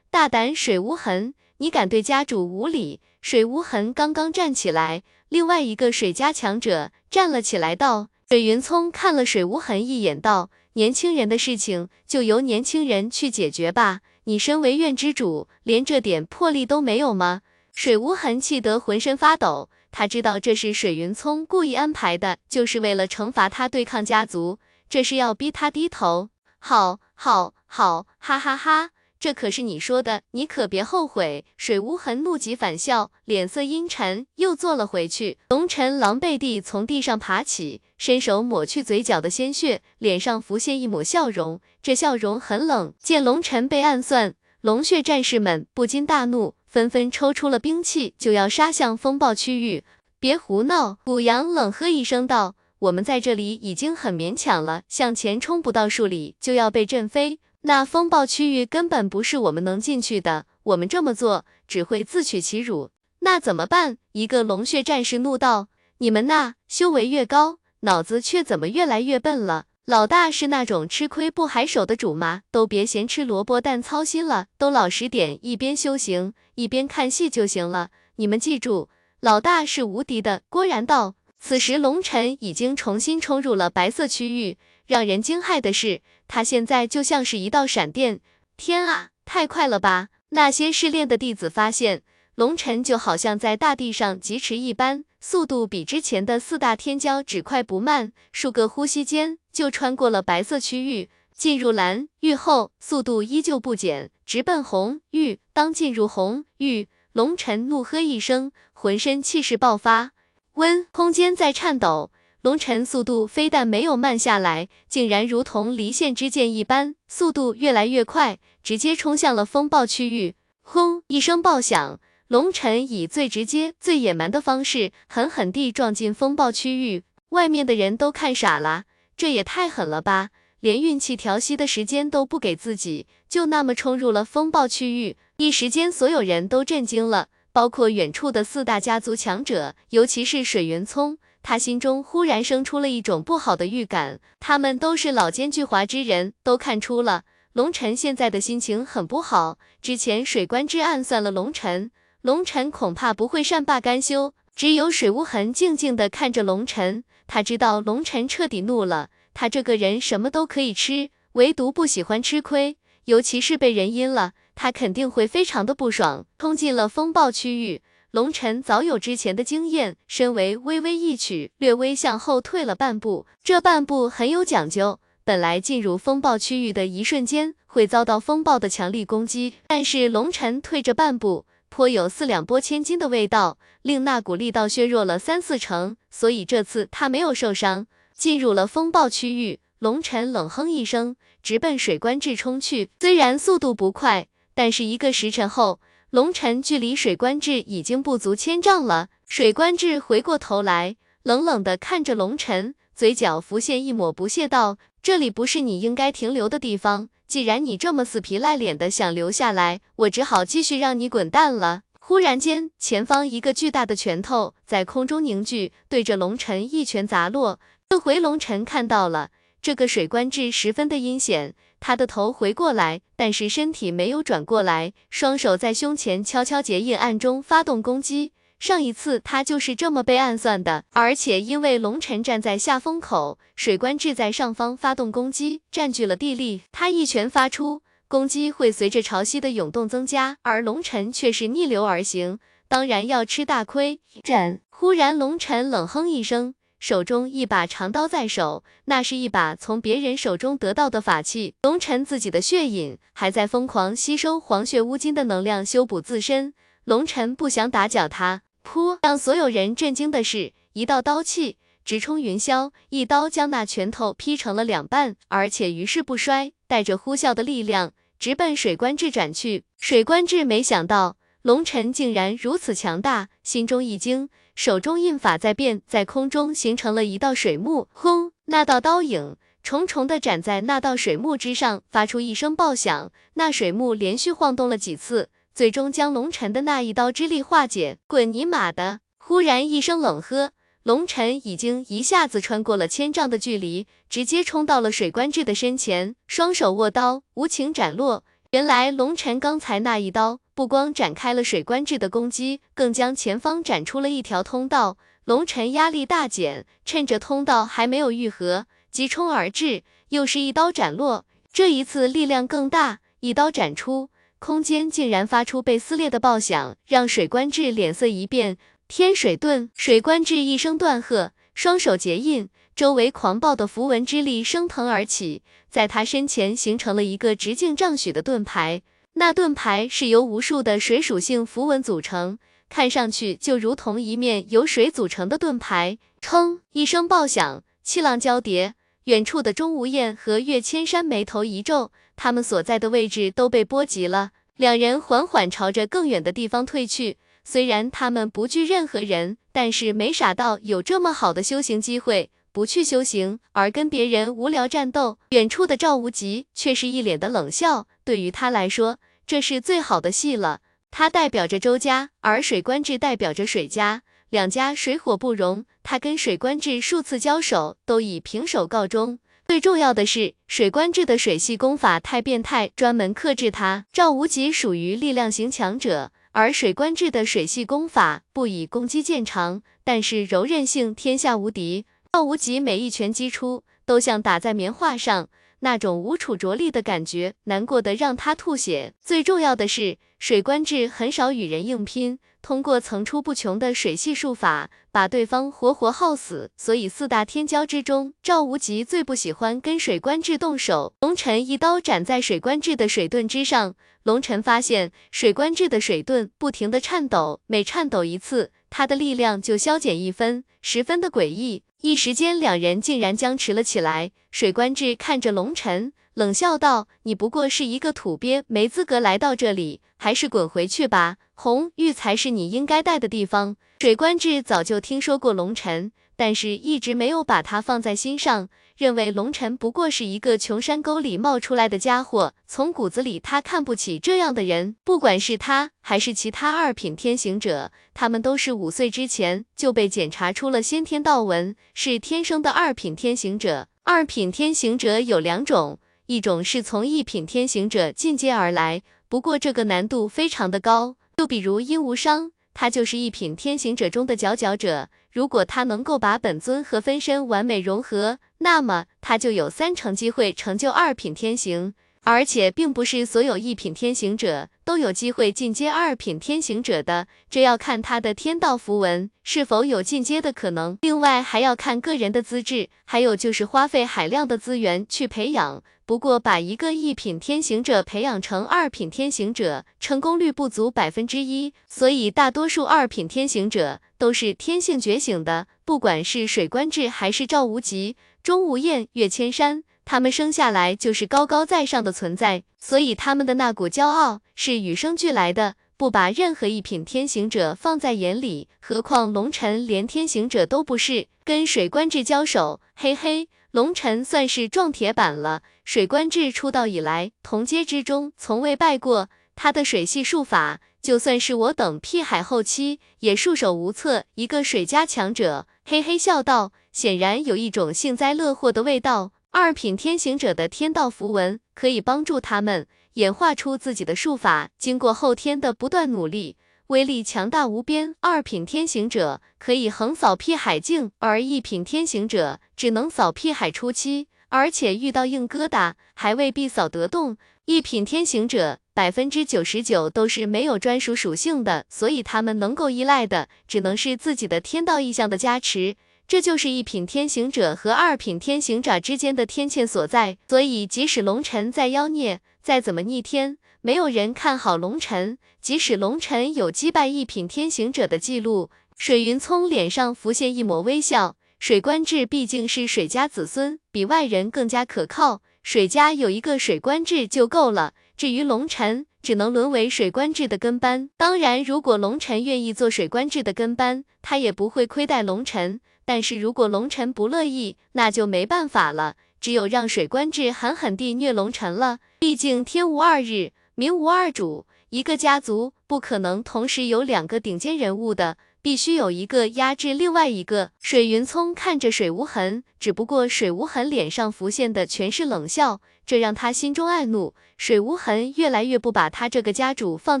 大胆水无痕，你敢对家主无礼！”水无痕刚刚站起来，另外一个水家强者站了起来，道：“水云聪看了水无痕一眼，道：年轻人的事情就由年轻人去解决吧。你身为院之主，连这点魄力都没有吗？”水无痕气得浑身发抖，他知道这是水云聪故意安排的，就是为了惩罚他对抗家族，这是要逼他低头。好，好，好，哈哈哈！这可是你说的，你可别后悔。水无痕怒极反笑，脸色阴沉，又坐了回去。龙尘狼狈地从地上爬起，伸手抹去嘴角的鲜血，脸上浮现一抹笑容，这笑容很冷。见龙尘被暗算，龙血战士们不禁大怒，纷纷抽出了兵器，就要杀向风暴区域。别胡闹！古阳冷喝一声道。我们在这里已经很勉强了，向前冲不到数里就要被震飞，那风暴区域根本不是我们能进去的，我们这么做只会自取其辱。那怎么办？一个龙血战士怒道：“你们那修为越高，脑子却怎么越来越笨了？老大是那种吃亏不还手的主吗？都别嫌吃萝卜淡操心了，都老实点，一边修行一边看戏就行了。你们记住，老大是无敌的。”郭然道。此时，龙尘已经重新冲入了白色区域。让人惊骇的是，他现在就像是一道闪电。天啊，太快了吧！那些试炼的弟子发现，龙尘就好像在大地上疾驰一般，速度比之前的四大天骄只快不慢，数个呼吸间就穿过了白色区域，进入蓝域后，速度依旧不减，直奔红域。当进入红域，龙尘怒喝一声，浑身气势爆发。温空间在颤抖，龙尘速度非但没有慢下来，竟然如同离线之箭一般，速度越来越快，直接冲向了风暴区域。轰一声爆响，龙尘以最直接、最野蛮的方式，狠狠地撞进风暴区域。外面的人都看傻了，这也太狠了吧！连运气调息的时间都不给自己，就那么冲入了风暴区域。一时间，所有人都震惊了。包括远处的四大家族强者，尤其是水云聪，他心中忽然生出了一种不好的预感。他们都是老奸巨猾之人，都看出了龙尘现在的心情很不好。之前水官之暗算了龙尘，龙尘恐怕不会善罢甘休。只有水无痕静静的看着龙尘，他知道龙尘彻底怒了。他这个人什么都可以吃，唯独不喜欢吃亏，尤其是被人阴了。他肯定会非常的不爽，冲进了风暴区域。龙尘早有之前的经验，身为微微一曲，略微向后退了半步。这半步很有讲究，本来进入风暴区域的一瞬间会遭到风暴的强力攻击，但是龙尘退着半步，颇有四两拨千斤的味道，令那股力道削弱了三四成，所以这次他没有受伤。进入了风暴区域，龙尘冷哼一声，直奔水官志冲去。虽然速度不快。但是一个时辰后，龙尘距离水官志已经不足千丈了。水官志回过头来，冷冷的看着龙尘，嘴角浮现一抹不屑，道：“这里不是你应该停留的地方。既然你这么死皮赖脸的想留下来，我只好继续让你滚蛋了。”忽然间，前方一个巨大的拳头在空中凝聚，对着龙尘一拳砸落。这回龙尘看到了，这个水官志十分的阴险。他的头回过来，但是身体没有转过来，双手在胸前悄悄结印，暗中发动攻击。上一次他就是这么被暗算的，而且因为龙尘站在下风口，水官志在上方发动攻击，占据了地利。他一拳发出，攻击会随着潮汐的涌动增加，而龙尘却是逆流而行。当然要吃大亏。斩！忽然龙晨冷哼一声，手中一把长刀在手，那是一把从别人手中得到的法器。龙晨自己的血瘾还在疯狂吸收黄血乌金的能量修补自身，龙晨不想打搅他。噗！让所有人震惊的是，一道刀气直冲云霄，一刀将那拳头劈成了两半，而且于势不衰，带着呼啸的力量。直奔水官志斩去，水官志没想到龙尘竟然如此强大，心中一惊，手中印法在变，在空中形成了一道水幕，轰！那道刀影重重的斩在那道水幕之上，发出一声爆响，那水幕连续晃动了几次，最终将龙尘的那一刀之力化解。滚你妈的！忽然一声冷喝。龙尘已经一下子穿过了千丈的距离，直接冲到了水官志的身前，双手握刀，无情斩落。原来龙尘刚才那一刀，不光展开了水官志的攻击，更将前方斩出了一条通道。龙尘压力大减，趁着通道还没有愈合，急冲而至，又是一刀斩落。这一次力量更大，一刀斩出，空间竟然发出被撕裂的爆响，让水官志脸色一变。天水遁，水官至一声断喝，双手结印，周围狂暴的符文之力升腾而起，在他身前形成了一个直径丈许的盾牌。那盾牌是由无数的水属性符文组成，看上去就如同一面由水组成的盾牌。砰！一声爆响，气浪交叠，远处的钟无艳和岳千山眉头一皱，他们所在的位置都被波及了。两人缓缓朝着更远的地方退去。虽然他们不惧任何人，但是没傻到有这么好的修行机会，不去修行，而跟别人无聊战斗。远处的赵无极却是一脸的冷笑，对于他来说，这是最好的戏了。他代表着周家，而水官志代表着水家，两家水火不容。他跟水官志数次交手，都以平手告终。最重要的是，水官志的水系功法太变态，专门克制他。赵无极属于力量型强者。而水官志的水系功法不以攻击见长，但是柔韧性天下无敌。赵无极每一拳击出，都像打在棉花上，那种无处着力的感觉，难过的让他吐血。最重要的是，水官志很少与人硬拼。通过层出不穷的水系术法，把对方活活耗死。所以四大天骄之中，赵无极最不喜欢跟水官志动手。龙尘一刀斩在水官志的水盾之上，龙尘发现水官志的水盾不停的颤抖，每颤抖一次，他的力量就消减一分，十分的诡异。一时间，两人竟然僵持了起来。水官志看着龙尘，冷笑道：“你不过是一个土鳖，没资格来到这里，还是滚回去吧。”红玉才是你应该待的地方。水官志早就听说过龙尘，但是一直没有把他放在心上，认为龙尘不过是一个穷山沟里冒出来的家伙。从骨子里，他看不起这样的人。不管是他还是其他二品天行者，他们都是五岁之前就被检查出了先天道纹，是天生的二品天行者。二品天行者有两种，一种是从一品天行者进阶而来，不过这个难度非常的高。就比如殷无伤，他就是一品天行者中的佼佼者。如果他能够把本尊和分身完美融合，那么他就有三成机会成就二品天行。而且，并不是所有一品天行者都有机会进阶二品天行者的，这要看他的天道符文是否有进阶的可能。另外，还要看个人的资质，还有就是花费海量的资源去培养。不过，把一个一品天行者培养成二品天行者，成功率不足百分之一。所以，大多数二品天行者都是天性觉醒的。不管是水官志，还是赵无极、钟无艳、岳千山。他们生下来就是高高在上的存在，所以他们的那股骄傲是与生俱来的，不把任何一品天行者放在眼里。何况龙尘连天行者都不是，跟水官志交手，嘿嘿，龙尘算是撞铁板了。水官志出道以来，同阶之中从未败过，他的水系术法，就算是我等辟海后期也束手无策。一个水家强者，嘿嘿笑道，显然有一种幸灾乐祸的味道。二品天行者的天道符文可以帮助他们演化出自己的术法，经过后天的不断努力，威力强大无边。二品天行者可以横扫辟海境，而一品天行者只能扫辟海初期，而且遇到硬疙瘩还未必扫得动。一品天行者百分之九十九都是没有专属属性的，所以他们能够依赖的只能是自己的天道意象的加持。这就是一品天行者和二品天行者之间的天堑所在。所以，即使龙尘再妖孽，再怎么逆天，没有人看好龙尘。即使龙尘有击败一品天行者的记录，水云聪脸上浮现一抹微笑。水官志毕竟是水家子孙，比外人更加可靠。水家有一个水官志就够了。至于龙尘，只能沦为水官志的跟班。当然，如果龙尘愿意做水官志的跟班，他也不会亏待龙尘。但是如果龙尘不乐意，那就没办法了，只有让水官志狠狠地虐龙尘了。毕竟天无二日，民无二主，一个家族不可能同时有两个顶尖人物的。必须有一个压制另外一个。水云聪看着水无痕，只不过水无痕脸上浮现的全是冷笑，这让他心中暗怒。水无痕越来越不把他这个家主放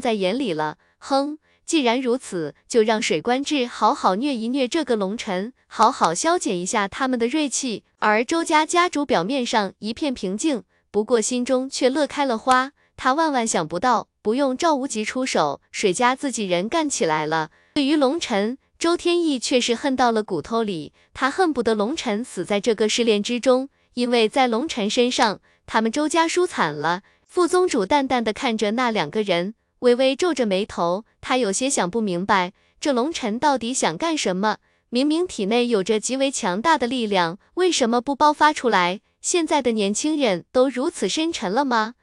在眼里了。哼，既然如此，就让水官志好好虐一虐这个龙尘，好好消减一下他们的锐气。而周家家主表面上一片平静，不过心中却乐开了花。他万万想不到，不用赵无极出手，水家自己人干起来了。对于龙尘，周天意却是恨到了骨头里。他恨不得龙尘死在这个试炼之中，因为在龙尘身上，他们周家输惨了。副宗主淡淡的看着那两个人，微微皱着眉头，他有些想不明白，这龙尘到底想干什么？明明体内有着极为强大的力量，为什么不爆发出来？现在的年轻人都如此深沉了吗？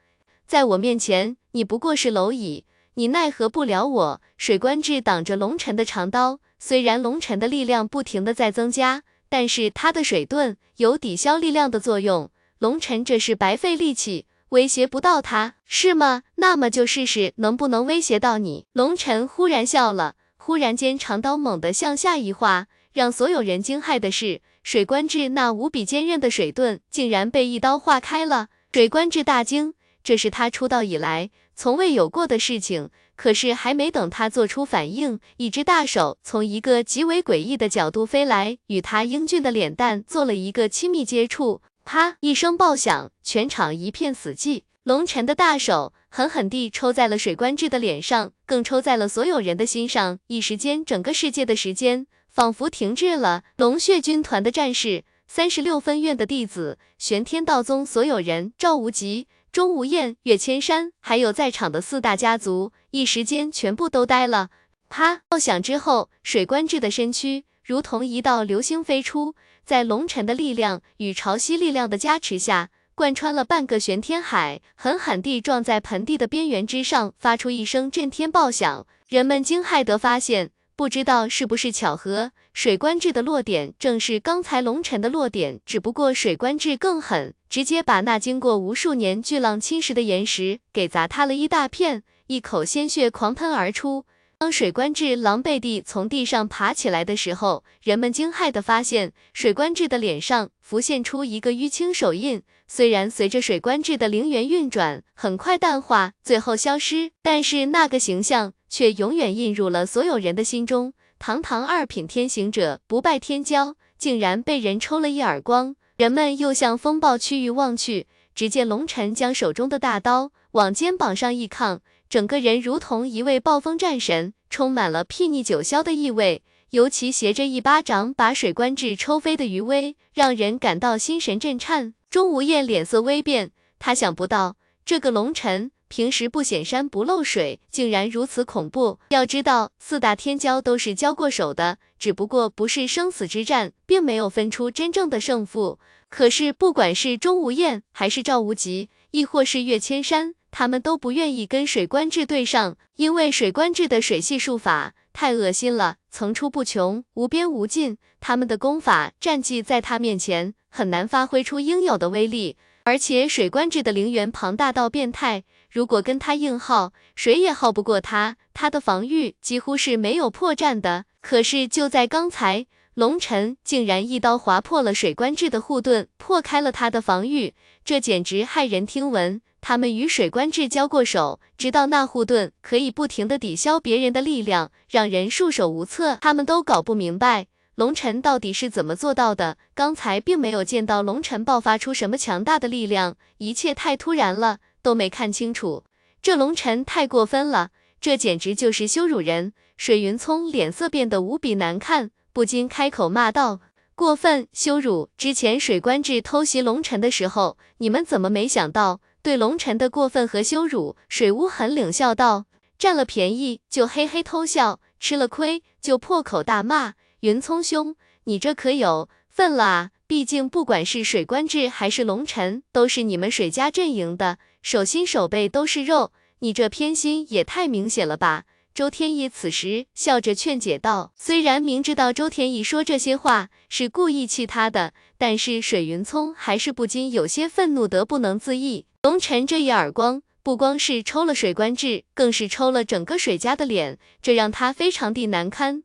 在我面前，你不过是蝼蚁。你奈何不了我？水官志挡着龙尘的长刀，虽然龙尘的力量不停的在增加，但是他的水盾有抵消力量的作用，龙尘这是白费力气，威胁不到他，是吗？那么就试试能不能威胁到你。龙尘忽然笑了，忽然间长刀猛地向下一划，让所有人惊骇的是，水官志那无比坚韧的水盾竟然被一刀划开了。水官志大惊，这是他出道以来。从未有过的事情，可是还没等他做出反应，一只大手从一个极为诡异的角度飞来，与他英俊的脸蛋做了一个亲密接触。啪！一声爆响，全场一片死寂。龙尘的大手狠狠地抽在了水官志的脸上，更抽在了所有人的心上。一时间，整个世界的时间仿佛停滞了。龙血军团的战士，三十六分院的弟子，玄天道宗所有人，赵无极。钟无艳、岳千山，还有在场的四大家族，一时间全部都呆了。啪！爆响之后，水官志的身躯如同一道流星飞出，在龙尘的力量与潮汐力量的加持下，贯穿了半个玄天海，狠狠地撞在盆地的边缘之上，发出一声震天爆响。人们惊骇地发现，不知道是不是巧合。水官志的落点正是刚才龙尘的落点，只不过水官志更狠，直接把那经过无数年巨浪侵蚀的岩石给砸塌了一大片，一口鲜血狂喷而出。当水官志狼狈地从地上爬起来的时候，人们惊骇地发现，水官志的脸上浮现出一个淤青手印，虽然随着水官志的灵元运转，很快淡化，最后消失，但是那个形象却永远印入了所有人的心中。堂堂二品天行者不败天骄，竟然被人抽了一耳光。人们又向风暴区域望去，只见龙尘将手中的大刀往肩膀上一抗，整个人如同一位暴风战神，充满了睥睨九霄的意味。尤其携着一巴掌把水官志抽飞的余威，让人感到心神震颤。钟无艳脸色微变，他想不到这个龙尘。平时不显山不漏水，竟然如此恐怖。要知道，四大天骄都是交过手的，只不过不是生死之战，并没有分出真正的胜负。可是，不管是钟无艳，还是赵无极，亦或是岳千山，他们都不愿意跟水官志对上，因为水官志的水系术法太恶心了，层出不穷，无边无尽。他们的功法战绩在他面前很难发挥出应有的威力，而且水官志的灵源庞大到变态。如果跟他硬耗，谁也耗不过他。他的防御几乎是没有破绽的。可是就在刚才，龙尘竟然一刀划破了水官志的护盾，破开了他的防御，这简直骇人听闻。他们与水官志交过手，知道那护盾可以不停的抵消别人的力量，让人束手无策。他们都搞不明白，龙尘到底是怎么做到的。刚才并没有见到龙尘爆发出什么强大的力量，一切太突然了。都没看清楚，这龙晨太过分了，这简直就是羞辱人。水云聪脸色变得无比难看，不禁开口骂道：“过分，羞辱！之前水官志偷袭龙晨的时候，你们怎么没想到对龙晨的过分和羞辱？”水乌很冷笑道：“占了便宜就嘿嘿偷笑，吃了亏就破口大骂。云聪兄，你这可有份了啊！毕竟不管是水官制还是龙晨，都是你们水家阵营的，手心手背都是肉，你这偏心也太明显了吧？”周天意此时笑着劝解道：“虽然明知道周天意说这些话是故意气他的，但是水云聪还是不禁有些愤怒得不能自抑。龙晨这一耳光，不光是抽了水官志，更是抽了整个水家的脸，这让他非常的难堪。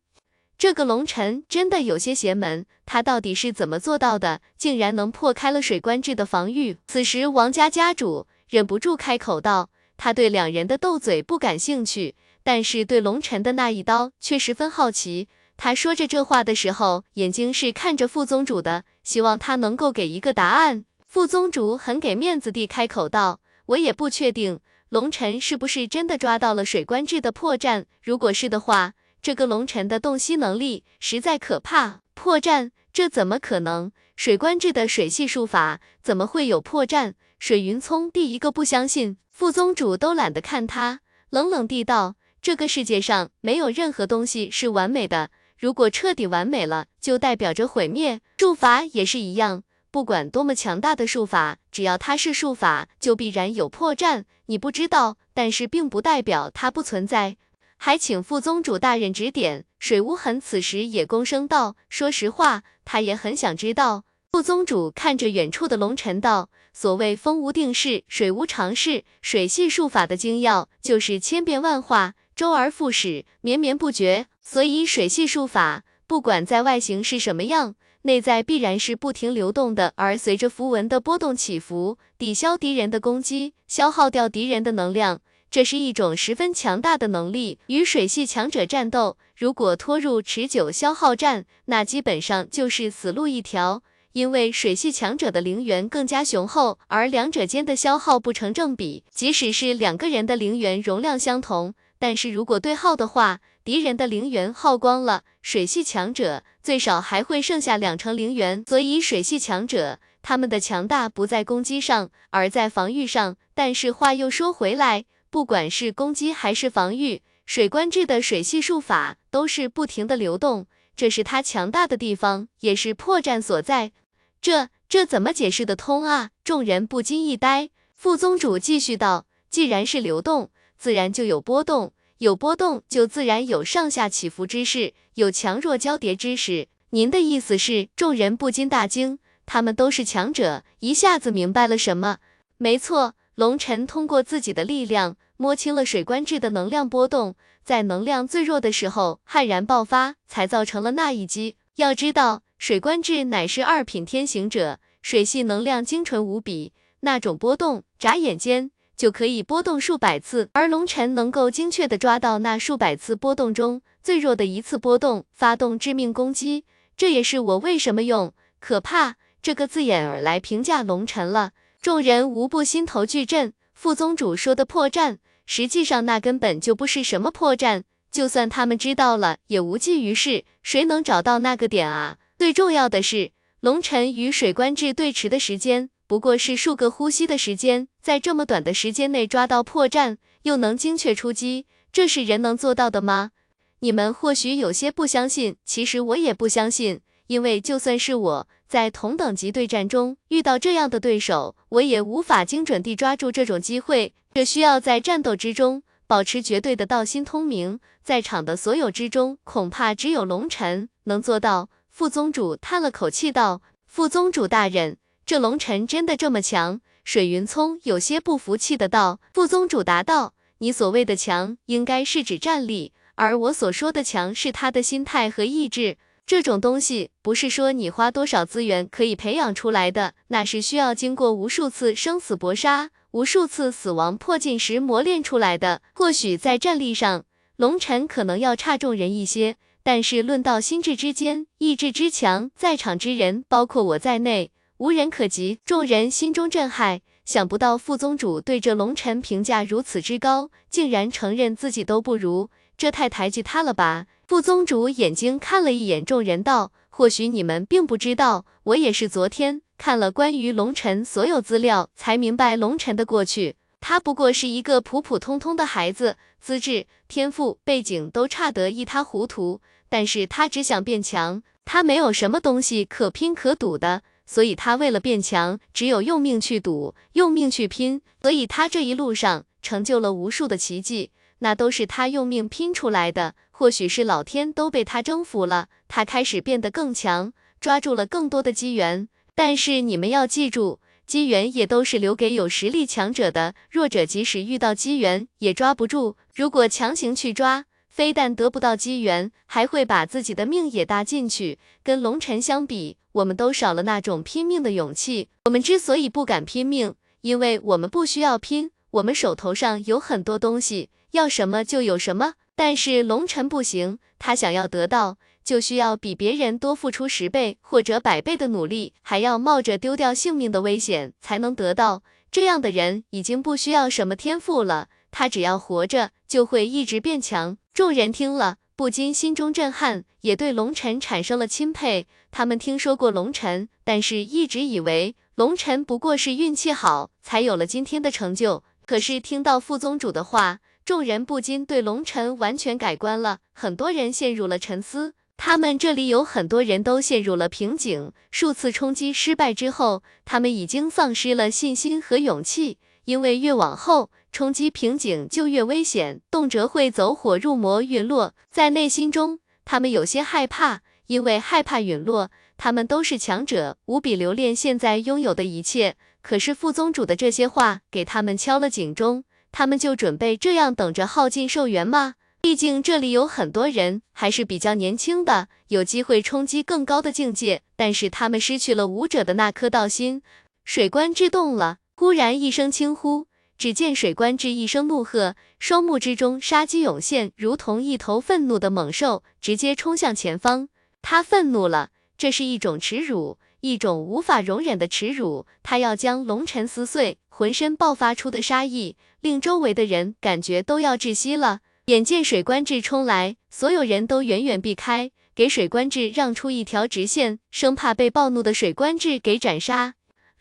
这个龙晨真的有些邪门，他到底是怎么做到的，竟然能破开了水官志的防御？”此时，王家家主忍不住开口道：“他对两人的斗嘴不感兴趣。”但是对龙晨的那一刀却十分好奇。他说着这话的时候，眼睛是看着副宗主的，希望他能够给一个答案。副宗主很给面子地开口道：“我也不确定龙晨是不是真的抓到了水官志的破绽。如果是的话，这个龙晨的洞悉能力实在可怕。破绽？这怎么可能？水官志的水系术法怎么会有破绽？”水云聪第一个不相信，副宗主都懒得看他，冷冷地道。这个世界上没有任何东西是完美的，如果彻底完美了，就代表着毁灭。术法也是一样，不管多么强大的术法，只要它是术法，就必然有破绽。你不知道，但是并不代表它不存在。还请副宗主大人指点。水无痕此时也躬声道：“说实话，他也很想知道。”副宗主看着远处的龙尘道：“所谓风无定势，水无常势，水系术法的精要就是千变万化。”周而复始，绵绵不绝，所以水系术法不管在外形是什么样，内在必然是不停流动的。而随着符文的波动起伏，抵消敌人的攻击，消耗掉敌人的能量，这是一种十分强大的能力。与水系强者战斗，如果拖入持久消耗战，那基本上就是死路一条。因为水系强者的灵元更加雄厚，而两者间的消耗不成正比。即使是两个人的灵元容量相同。但是如果对耗的话，敌人的灵元耗光了，水系强者最少还会剩下两成灵元，所以水系强者他们的强大不在攻击上，而在防御上。但是话又说回来，不管是攻击还是防御，水官制的水系术法都是不停的流动，这是他强大的地方，也是破绽所在。这这怎么解释得通啊？众人不禁一呆。副宗主继续道：既然是流动。自然就有波动，有波动就自然有上下起伏之势，有强弱交叠之势。您的意思是？众人不禁大惊，他们都是强者，一下子明白了什么。没错，龙尘通过自己的力量摸清了水官志的能量波动，在能量最弱的时候悍然爆发，才造成了那一击。要知道，水官志乃是二品天行者，水系能量精纯无比，那种波动，眨眼间。就可以波动数百次，而龙尘能够精确的抓到那数百次波动中最弱的一次波动，发动致命攻击。这也是我为什么用“可怕”这个字眼儿来评价龙尘了。众人无不心头巨震。副宗主说的破绽，实际上那根本就不是什么破绽，就算他们知道了，也无济于事。谁能找到那个点啊？最重要的是，龙尘与水官志对持的时间。不过是数个呼吸的时间，在这么短的时间内抓到破绽，又能精确出击，这是人能做到的吗？你们或许有些不相信，其实我也不相信，因为就算是我在同等级对战中遇到这样的对手，我也无法精准地抓住这种机会。这需要在战斗之中保持绝对的道心通明，在场的所有之中，恐怕只有龙尘能做到。副宗主叹了口气道：“副宗主大人。”这龙尘真的这么强？水云聪有些不服气的道。副宗主答道：“你所谓的强，应该是指战力，而我所说的强，是他的心态和意志。这种东西，不是说你花多少资源可以培养出来的，那是需要经过无数次生死搏杀、无数次死亡破境时磨练出来的。或许在战力上，龙尘可能要差众人一些，但是论到心智之间、意志之强，在场之人，包括我在内。”无人可及，众人心中震撼，想不到副宗主对这龙晨评价如此之高，竟然承认自己都不如，这太抬举他了吧？副宗主眼睛看了一眼众人，道：“或许你们并不知道，我也是昨天看了关于龙晨所有资料，才明白龙晨的过去。他不过是一个普普通通的孩子，资质、天赋、背景都差得一塌糊涂。但是他只想变强，他没有什么东西可拼可赌的，所以他为了变强，只有用命去赌，用命去拼。所以他这一路上成就了无数的奇迹。”那都是他用命拼出来的，或许是老天都被他征服了，他开始变得更强，抓住了更多的机缘。但是你们要记住，机缘也都是留给有实力强者的，弱者即使遇到机缘也抓不住。如果强行去抓，非但得不到机缘，还会把自己的命也搭进去。跟龙尘相比，我们都少了那种拼命的勇气。我们之所以不敢拼命，因为我们不需要拼，我们手头上有很多东西。要什么就有什么，但是龙尘不行，他想要得到，就需要比别人多付出十倍或者百倍的努力，还要冒着丢掉性命的危险才能得到。这样的人已经不需要什么天赋了，他只要活着就会一直变强。众人听了不禁心中震撼，也对龙尘产生了钦佩。他们听说过龙尘，但是一直以为龙尘不过是运气好才有了今天的成就。可是听到副宗主的话。众人不禁对龙尘完全改观了，很多人陷入了沉思。他们这里有很多人都陷入了瓶颈，数次冲击失败之后，他们已经丧失了信心和勇气。因为越往后冲击瓶颈就越危险，动辄会走火入魔陨落。在内心中，他们有些害怕，因为害怕陨落。他们都是强者，无比留恋现在拥有的一切。可是副宗主的这些话给他们敲了警钟。他们就准备这样等着耗尽寿元吗？毕竟这里有很多人还是比较年轻的，有机会冲击更高的境界。但是他们失去了武者的那颗道心。水官至动了，忽然一声轻呼，只见水官至一声怒喝，双目之中杀机涌现，如同一头愤怒的猛兽，直接冲向前方。他愤怒了，这是一种耻辱，一种无法容忍的耻辱。他要将龙尘撕碎，浑身爆发出的杀意。令周围的人感觉都要窒息了。眼见水官至冲来，所有人都远远避开，给水官至让出一条直线，生怕被暴怒的水官至给斩杀。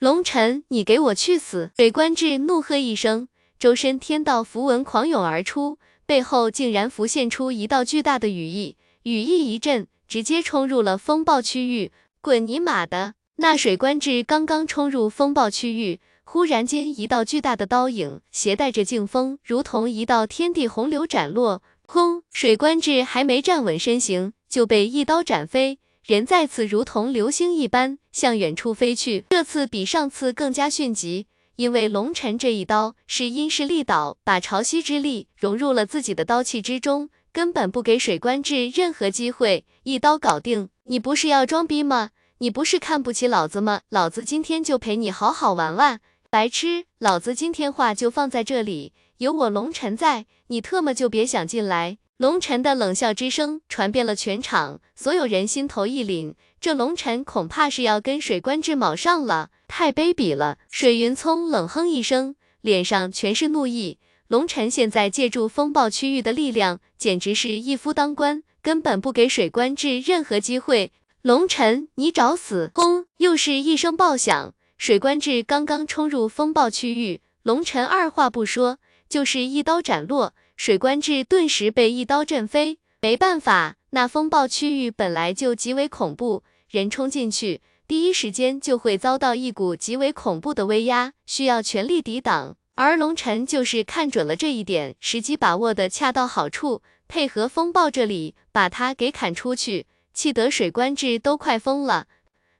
龙尘，你给我去死！水官至怒喝一声，周身天道符文狂涌而出，背后竟然浮现出一道巨大的羽翼，羽翼一震，直接冲入了风暴区域。滚你妈的！那水官至刚刚冲入风暴区域。忽然间，一道巨大的刀影携带着劲风，如同一道天地洪流斩落。轰！水官至还没站稳身形，就被一刀斩飞，人再次如同流星一般向远处飞去。这次比上次更加迅疾，因为龙尘这一刀是因势利导，把潮汐之力融入了自己的刀气之中，根本不给水官至任何机会，一刀搞定。你不是要装逼吗？你不是看不起老子吗？老子今天就陪你好好玩玩。白痴，老子今天话就放在这里，有我龙尘在，你特么就别想进来。龙尘的冷笑之声传遍了全场，所有人心头一凛，这龙尘恐怕是要跟水官至卯上了，太卑鄙了。水云聪冷哼一声，脸上全是怒意。龙尘现在借助风暴区域的力量，简直是一夫当关，根本不给水官至任何机会。龙尘，你找死！轰，又是一声爆响。水官至刚刚冲入风暴区域，龙尘二话不说，就是一刀斩落。水官至顿时被一刀震飞。没办法，那风暴区域本来就极为恐怖，人冲进去，第一时间就会遭到一股极为恐怖的威压，需要全力抵挡。而龙尘就是看准了这一点，时机把握的恰到好处，配合风暴这里把他给砍出去，气得水官志都快疯了。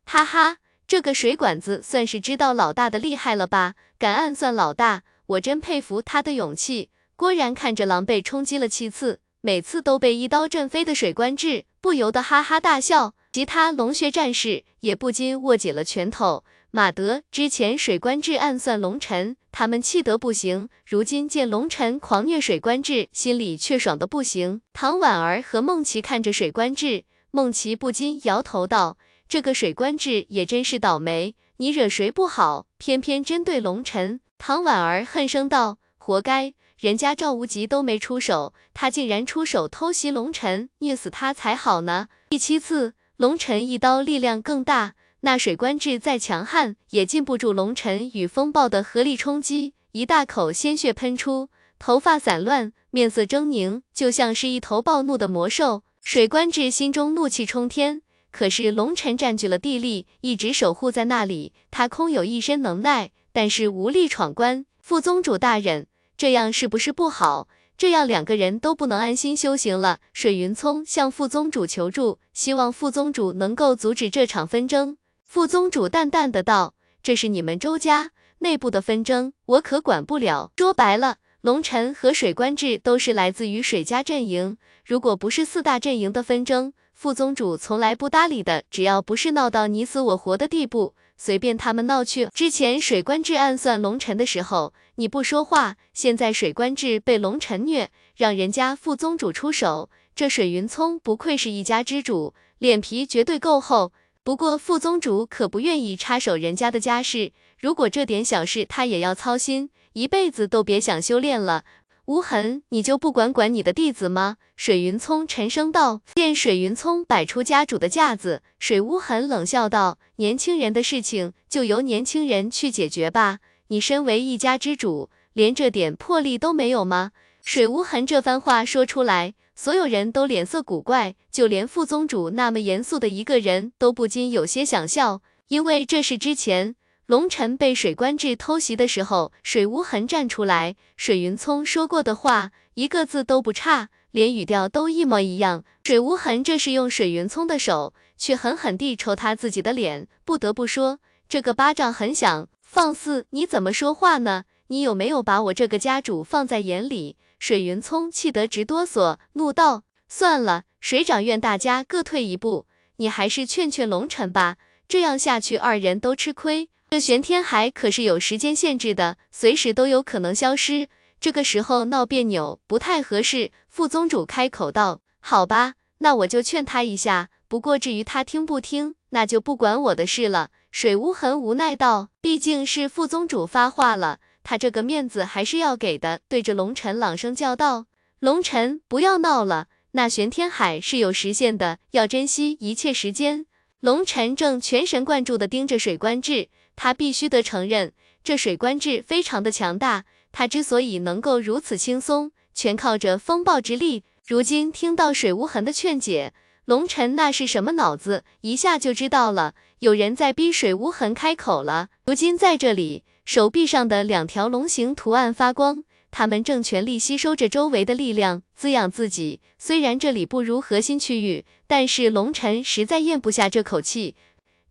哈哈。这个水管子算是知道老大的厉害了吧？敢暗算老大，我真佩服他的勇气。郭然看着狼狈冲击了七次，每次都被一刀震飞的水官至，不由得哈哈大笑。其他龙血战士也不禁握紧了拳头。马德之前水官至暗算龙尘，他们气得不行；如今见龙尘狂虐水官至，心里却爽的不行。唐婉儿和梦琪看着水官至，梦琪不禁摇头道。这个水官至也真是倒霉，你惹谁不好，偏偏针对龙晨？唐婉儿恨声道：“活该！人家赵无极都没出手，他竟然出手偷袭龙晨，虐死他才好呢。”第七次，龙晨一刀力量更大，那水官至再强悍，也禁不住龙晨与风暴的合力冲击，一大口鲜血喷出，头发散乱，面色狰狞，就像是一头暴怒的魔兽。水官至心中怒气冲天。可是龙尘占据了地利，一直守护在那里。他空有一身能耐，但是无力闯关。副宗主大人，这样是不是不好？这样两个人都不能安心修行了。水云聪向副宗主求助，希望副宗主能够阻止这场纷争。副宗主淡淡的道：“这是你们周家内部的纷争，我可管不了。说白了，龙尘和水官志都是来自于水家阵营。如果不是四大阵营的纷争，副宗主从来不搭理的，只要不是闹到你死我活的地步，随便他们闹去。之前水官志暗算龙尘的时候，你不说话，现在水官至被龙尘虐，让人家副宗主出手，这水云聪不愧是一家之主，脸皮绝对够厚。不过副宗主可不愿意插手人家的家事，如果这点小事他也要操心，一辈子都别想修炼了。无痕，你就不管管你的弟子吗？水云聪沉声道。见水云聪摆出家主的架子，水无痕冷笑道：“年轻人的事情就由年轻人去解决吧。你身为一家之主，连这点魄力都没有吗？”水无痕这番话说出来，所有人都脸色古怪，就连副宗主那么严肃的一个人都不禁有些想笑，因为这是之前。龙尘被水官至偷袭的时候，水无痕站出来，水云聪说过的话一个字都不差，连语调都一模一样。水无痕这是用水云聪的手去狠狠地抽他自己的脸，不得不说这个巴掌很响。放肆，你怎么说话呢？你有没有把我这个家主放在眼里？水云聪气得直哆嗦，怒道：算了，水长院大家各退一步，你还是劝劝龙尘吧，这样下去二人都吃亏。这玄天海可是有时间限制的，随时都有可能消失。这个时候闹别扭不太合适。副宗主开口道：“好吧，那我就劝他一下。不过至于他听不听，那就不管我的事了。”水无痕无奈道：“毕竟是副宗主发话了，他这个面子还是要给的。”对着龙尘朗声叫道：“龙尘，不要闹了。那玄天海是有时限的，要珍惜一切时间。”龙尘正全神贯注地盯着水官志。他必须得承认，这水官志非常的强大。他之所以能够如此轻松，全靠着风暴之力。如今听到水无痕的劝解，龙尘那是什么脑子？一下就知道了，有人在逼水无痕开口了。如今在这里，手臂上的两条龙形图案发光，他们正全力吸收着周围的力量，滋养自己。虽然这里不如核心区域，但是龙尘实在咽不下这口气。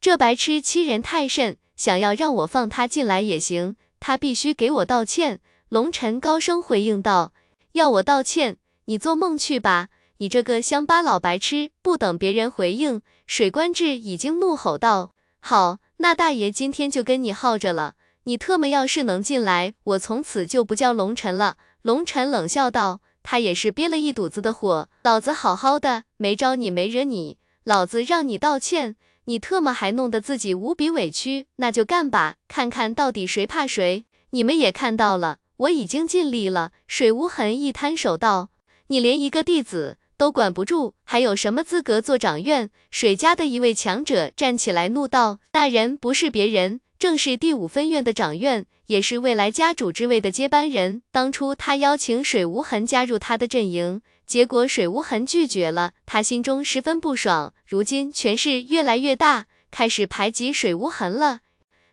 这白痴欺人太甚！想要让我放他进来也行，他必须给我道歉。龙尘高声回应道：“要我道歉？你做梦去吧！你这个乡巴佬白痴！”不等别人回应，水官志已经怒吼道：“好，那大爷今天就跟你耗着了。你特么要是能进来，我从此就不叫龙尘了。”龙尘冷笑道：“他也是憋了一肚子的火，老子好好的，没招你，没惹你，老子让你道歉。”你特么还弄得自己无比委屈，那就干吧，看看到底谁怕谁。你们也看到了，我已经尽力了。水无痕一摊手道：“你连一个弟子都管不住，还有什么资格做掌院？”水家的一位强者站起来怒道：“那人不是别人，正是第五分院的掌院，也是未来家主之位的接班人。当初他邀请水无痕加入他的阵营。”结果水无痕拒绝了，他心中十分不爽。如今权势越来越大，开始排挤水无痕了。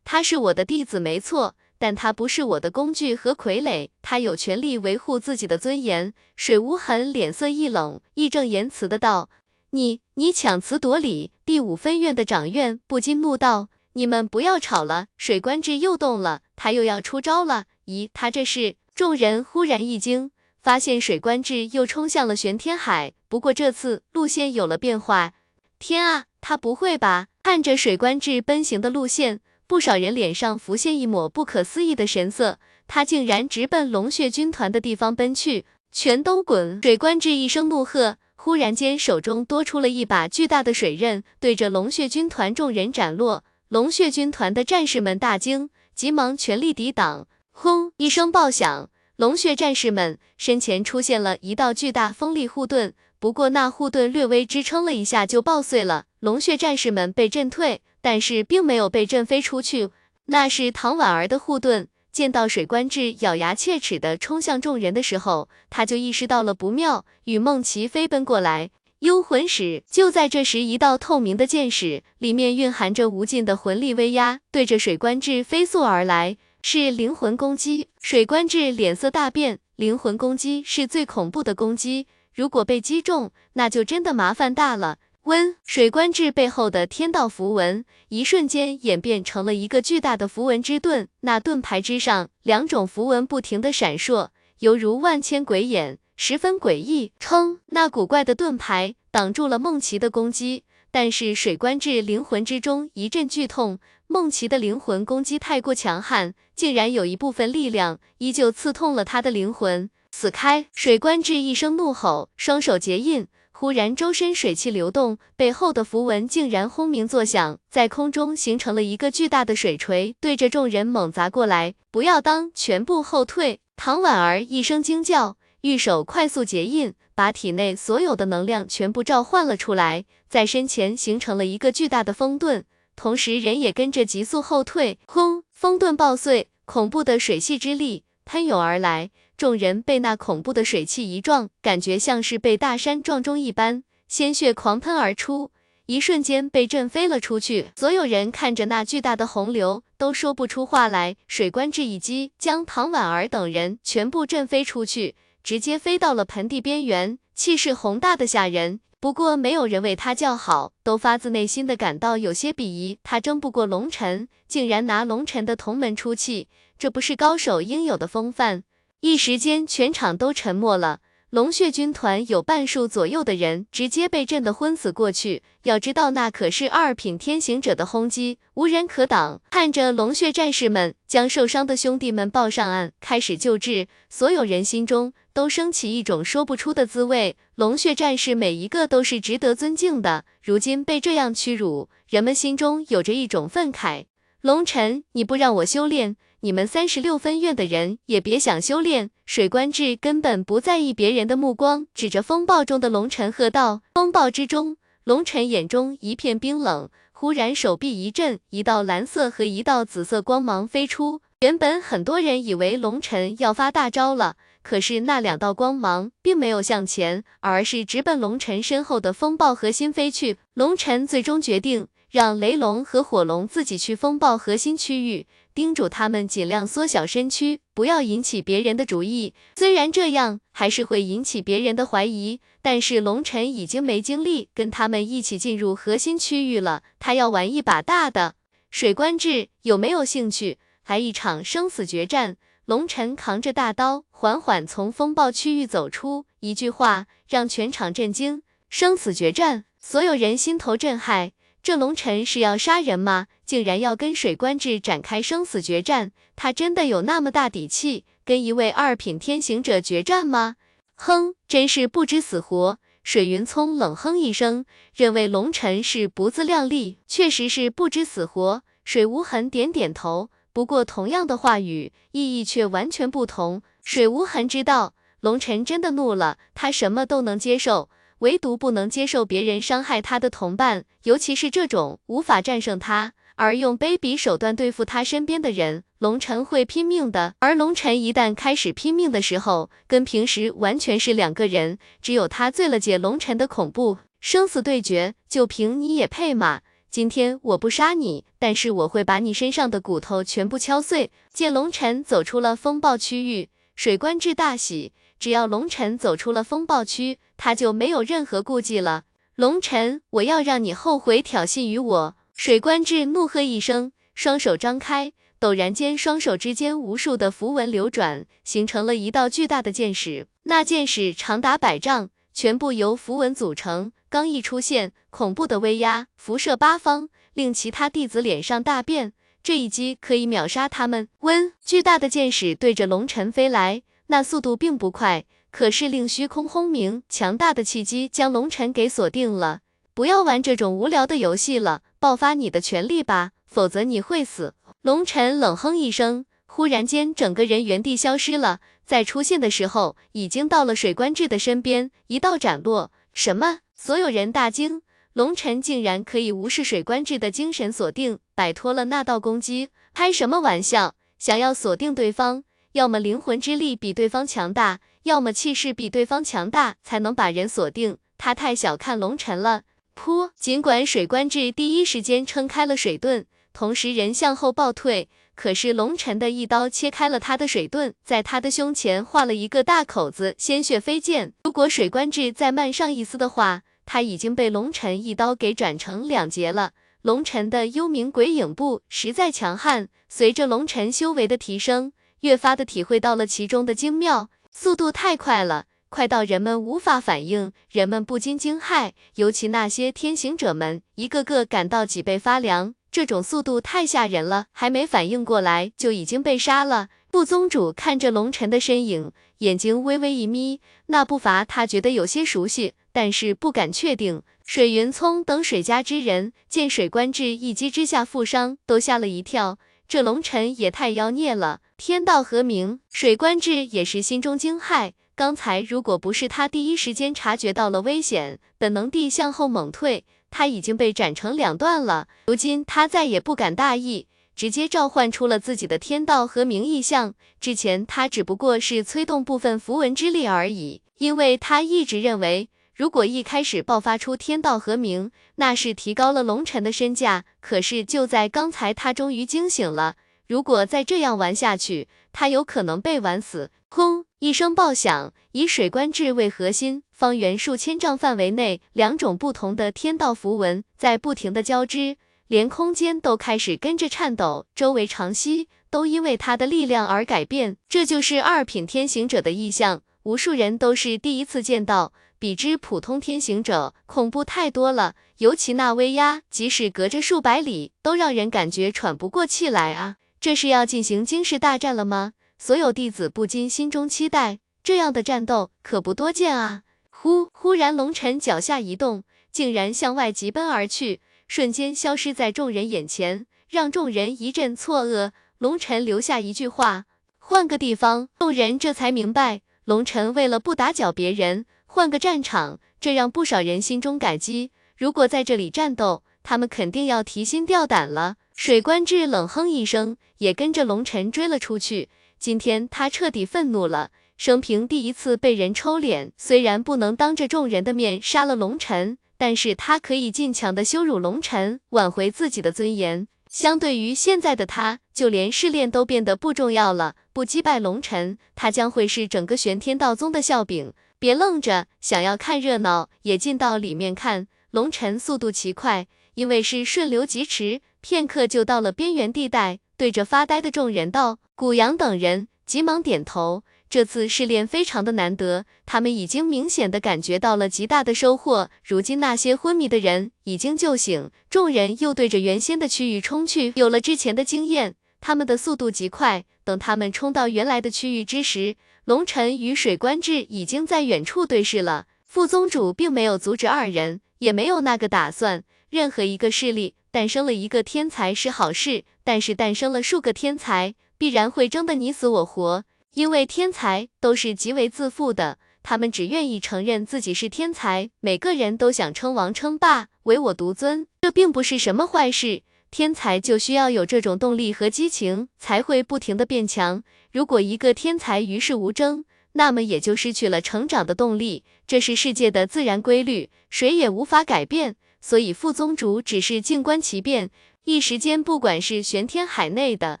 他是我的弟子没错，但他不是我的工具和傀儡，他有权利维护自己的尊严。水无痕脸色一冷，义正言辞的道：“你你强词夺理！”第五分院的长院不禁怒道：“你们不要吵了！”水官志又动了，他又要出招了。咦，他这是？众人忽然一惊。发现水官志又冲向了玄天海，不过这次路线有了变化。天啊，他不会吧？看着水官志奔行的路线，不少人脸上浮现一抹不可思议的神色。他竟然直奔龙血军团的地方奔去！全都滚！水官志一声怒喝，忽然间手中多出了一把巨大的水刃，对着龙血军团众人斩落。龙血军团的战士们大惊，急忙全力抵挡。轰！一声爆响，龙血战士们身前出现了一道巨大锋利护盾，不过那护盾略微支撑了一下就爆碎了。龙血战士们被震退，但是并没有被震飞出去。那是唐婉儿的护盾。见到水官志咬牙切齿的冲向众人的时候，他就意识到了不妙，与梦琪飞奔过来。幽魂使就在这时，一道透明的剑矢，里面蕴含着无尽的魂力威压，对着水官志飞速而来，是灵魂攻击。水官志脸色大变，灵魂攻击是最恐怖的攻击，如果被击中，那就真的麻烦大了。温水官志背后的天道符文，一瞬间演变成了一个巨大的符文之盾，那盾牌之上，两种符文不停的闪烁，犹如万千鬼眼。十分诡异，称那古怪的盾牌挡住了梦琪的攻击，但是水官志灵魂之中一阵剧痛，梦琪的灵魂攻击太过强悍，竟然有一部分力量依旧刺痛了他的灵魂。死开！水官志一声怒吼，双手结印，忽然周身水气流动，背后的符文竟然轰鸣作响，在空中形成了一个巨大的水锤，对着众人猛砸过来。不要当，全部后退！唐婉儿一声惊叫。玉手快速结印，把体内所有的能量全部召唤了出来，在身前形成了一个巨大的风盾，同时人也跟着急速后退。轰！风盾爆碎，恐怖的水系之力喷涌而来，众人被那恐怖的水汽一撞，感觉像是被大山撞中一般，鲜血狂喷而出，一瞬间被震飞了出去。所有人看着那巨大的洪流，都说不出话来。水官这一击将唐婉儿等人全部震飞出去。直接飞到了盆地边缘，气势宏大的吓人。不过没有人为他叫好，都发自内心的感到有些鄙夷。他争不过龙尘，竟然拿龙尘的同门出气，这不是高手应有的风范。一时间，全场都沉默了。龙血军团有半数左右的人直接被震得昏死过去。要知道，那可是二品天行者的轰击，无人可挡。看着龙血战士们将受伤的兄弟们抱上岸，开始救治，所有人心中。都升起一种说不出的滋味。龙血战士每一个都是值得尊敬的，如今被这样屈辱，人们心中有着一种愤慨。龙尘，你不让我修炼，你们三十六分院的人也别想修炼。水官志根本不在意别人的目光，指着风暴中的龙尘喝道：“风暴之中，龙尘眼中一片冰冷，忽然手臂一震，一道蓝色和一道紫色光芒飞出。原本很多人以为龙尘要发大招了。”可是那两道光芒并没有向前，而是直奔龙尘身后的风暴核心飞去。龙尘最终决定让雷龙和火龙自己去风暴核心区域，叮嘱他们尽量缩小身躯，不要引起别人的注意。虽然这样还是会引起别人的怀疑，但是龙尘已经没精力跟他们一起进入核心区域了，他要玩一把大的。水官志有没有兴趣来一场生死决战？龙尘扛着大刀，缓缓从风暴区域走出，一句话让全场震惊。生死决战，所有人心头震撼。这龙尘是要杀人吗？竟然要跟水官志展开生死决战？他真的有那么大底气，跟一位二品天行者决战吗？哼，真是不知死活。水云聪冷哼一声，认为龙尘是不自量力，确实是不知死活。水无痕点点头。不过，同样的话语意义却完全不同。水无痕知道，龙尘真的怒了，他什么都能接受，唯独不能接受别人伤害他的同伴，尤其是这种无法战胜他而用卑鄙手段对付他身边的人。龙尘会拼命的，而龙尘一旦开始拼命的时候，跟平时完全是两个人。只有他醉了解龙尘的恐怖，生死对决，就凭你也配吗？今天我不杀你，但是我会把你身上的骨头全部敲碎。见龙尘走出了风暴区域，水官志大喜。只要龙尘走出了风暴区，他就没有任何顾忌了。龙尘，我要让你后悔挑衅于我！水官志怒喝一声，双手张开，陡然间，双手之间无数的符文流转，形成了一道巨大的剑矢。那剑矢长达百丈，全部由符文组成。刚一出现，恐怖的威压辐射八方，令其他弟子脸上大变。这一击可以秒杀他们。温，巨大的剑矢对着龙尘飞来，那速度并不快，可是令虚空轰鸣，强大的契机将龙尘给锁定了。不要玩这种无聊的游戏了，爆发你的全力吧！否则你会死。龙尘冷哼一声，忽然间整个人原地消失了，在出现的时候已经到了水官志的身边，一道斩落。什么？所有人大惊，龙尘竟然可以无视水官志的精神锁定，摆脱了那道攻击？开什么玩笑？想要锁定对方，要么灵魂之力比对方强大，要么气势比对方强大，才能把人锁定。他太小看龙尘了。噗！尽管水官志第一时间撑开了水盾，同时人向后暴退，可是龙尘的一刀切开了他的水盾，在他的胸前划了一个大口子，鲜血飞溅。如果水官志再慢上一丝的话，他已经被龙尘一刀给斩成两截了。龙尘的幽冥鬼影步实在强悍，随着龙尘修为的提升，越发的体会到了其中的精妙，速度太快了。快到人们无法反应，人们不禁惊骇，尤其那些天行者们，一个个感到脊背发凉。这种速度太吓人了，还没反应过来就已经被杀了。副宗主看着龙尘的身影，眼睛微微一眯，那步伐他觉得有些熟悉，但是不敢确定。水云聪等水家之人见水官志一击之下负伤，都吓了一跳。这龙尘也太妖孽了！天道和鸣，水官志也是心中惊骇。刚才如果不是他第一时间察觉到了危险，本能地向后猛退，他已经被斩成两段了。如今他再也不敢大意，直接召唤出了自己的天道和明意象。之前他只不过是催动部分符文之力而已，因为他一直认为，如果一开始爆发出天道和鸣，那是提高了龙尘的身价。可是就在刚才，他终于惊醒了。如果再这样玩下去，他有可能被玩死。轰！一声爆响，以水官志为核心，方圆数千丈范围内，两种不同的天道符文在不停的交织，连空间都开始跟着颤抖，周围长息都因为他的力量而改变。这就是二品天行者的意象，无数人都是第一次见到，比之普通天行者恐怖太多了。尤其那威压，即使隔着数百里，都让人感觉喘不过气来啊！这是要进行惊世大战了吗？所有弟子不禁心中期待，这样的战斗可不多见啊！忽忽然，龙尘脚下一动，竟然向外疾奔而去，瞬间消失在众人眼前，让众人一阵错愕。龙尘留下一句话：“换个地方。”众人这才明白，龙尘为了不打搅别人，换个战场，这让不少人心中感激。如果在这里战斗，他们肯定要提心吊胆了。水官志冷哼一声，也跟着龙尘追了出去。今天他彻底愤怒了，生平第一次被人抽脸。虽然不能当着众人的面杀了龙尘，但是他可以尽强的羞辱龙尘，挽回自己的尊严。相对于现在的他，就连试炼都变得不重要了。不击败龙尘，他将会是整个玄天道宗的笑柄。别愣着，想要看热闹，也进到里面看。龙尘速度奇快，因为是顺流疾驰，片刻就到了边缘地带。对着发呆的众人道：“古阳等人急忙点头。这次试炼非常的难得，他们已经明显的感觉到了极大的收获。如今那些昏迷的人已经救醒，众人又对着原先的区域冲去。有了之前的经验，他们的速度极快。等他们冲到原来的区域之时，龙尘与水官志已经在远处对视了。副宗主并没有阻止二人，也没有那个打算。任何一个势力。”诞生了一个天才是好事，但是诞生了数个天才，必然会争得你死我活。因为天才都是极为自负的，他们只愿意承认自己是天才，每个人都想称王称霸，唯我独尊。这并不是什么坏事，天才就需要有这种动力和激情，才会不停的变强。如果一个天才与世无争，那么也就失去了成长的动力，这是世界的自然规律，谁也无法改变。所以副宗主只是静观其变，一时间，不管是玄天海内的，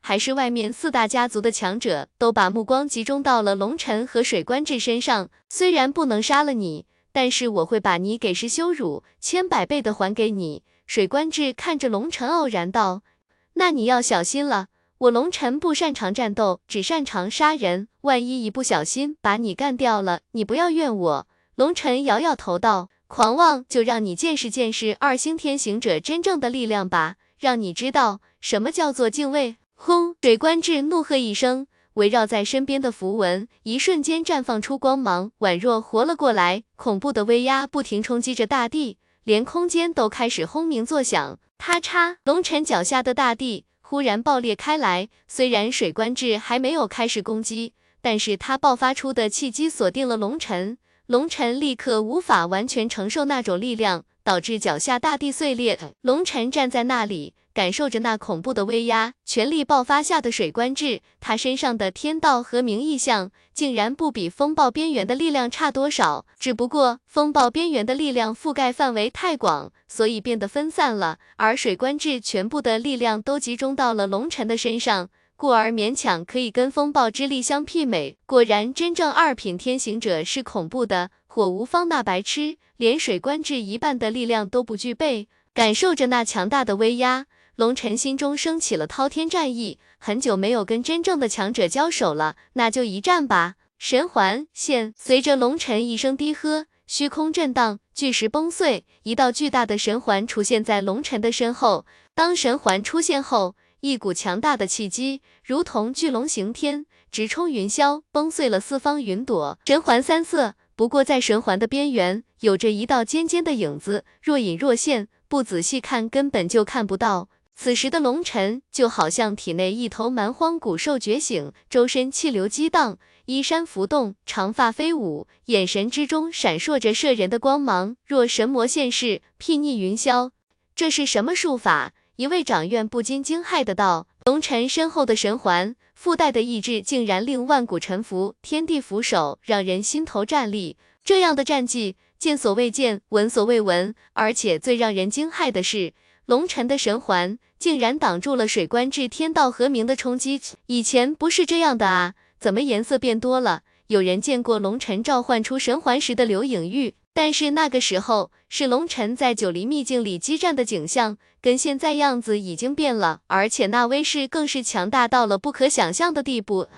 还是外面四大家族的强者，都把目光集中到了龙尘和水官志身上。虽然不能杀了你，但是我会把你给是羞辱千百倍的还给你。水官志看着龙尘，傲然道：“那你要小心了，我龙尘不擅长战斗，只擅长杀人。万一一不小心把你干掉了，你不要怨我。”龙尘摇摇头道。狂妄，就让你见识见识二星天行者真正的力量吧，让你知道什么叫做敬畏。轰！水官志怒喝一声，围绕在身边的符文一瞬间绽放出光芒，宛若活了过来。恐怖的威压不停冲击着大地，连空间都开始轰鸣作响。咔嚓，龙尘脚下的大地忽然爆裂开来。虽然水官志还没有开始攻击，但是他爆发出的气机锁定了龙尘，龙尘立刻无法完全承受那种力量。导致脚下大地碎裂，龙尘站在那里，感受着那恐怖的威压，全力爆发下的水官至，他身上的天道和明意象竟然不比风暴边缘的力量差多少，只不过风暴边缘的力量覆盖范围太广，所以变得分散了，而水官至全部的力量都集中到了龙尘的身上。故而勉强可以跟风暴之力相媲美。果然，真正二品天行者是恐怖的。火无方那白痴，连水官至一半的力量都不具备。感受着那强大的威压，龙尘心中升起了滔天战意。很久没有跟真正的强者交手了，那就一战吧！神环现，随着龙尘一声低喝，虚空震荡，巨石崩碎，一道巨大的神环出现在龙尘的身后。当神环出现后，一股强大的气机，如同巨龙行天，直冲云霄，崩碎了四方云朵。神环三色，不过在神环的边缘，有着一道尖尖的影子，若隐若现，不仔细看根本就看不到。此时的龙尘，就好像体内一头蛮荒古兽觉醒，周身气流激荡，衣衫浮动，长发飞舞，眼神之中闪烁着摄人的光芒，若神魔现世，睥睨云霄。这是什么术法？一位掌院不禁惊骇的道：“龙尘身后的神环附带的意志，竟然令万古臣服，天地俯首，让人心头战栗。这样的战绩，见所未见，闻所未闻。而且最让人惊骇的是，龙尘的神环竟然挡住了水关至天道和鸣的冲击。以前不是这样的啊，怎么颜色变多了？有人见过龙尘召唤出神环时的刘影玉？”但是那个时候是龙尘在九黎秘境里激战的景象，跟现在样子已经变了，而且那威势更是强大到了不可想象的地步。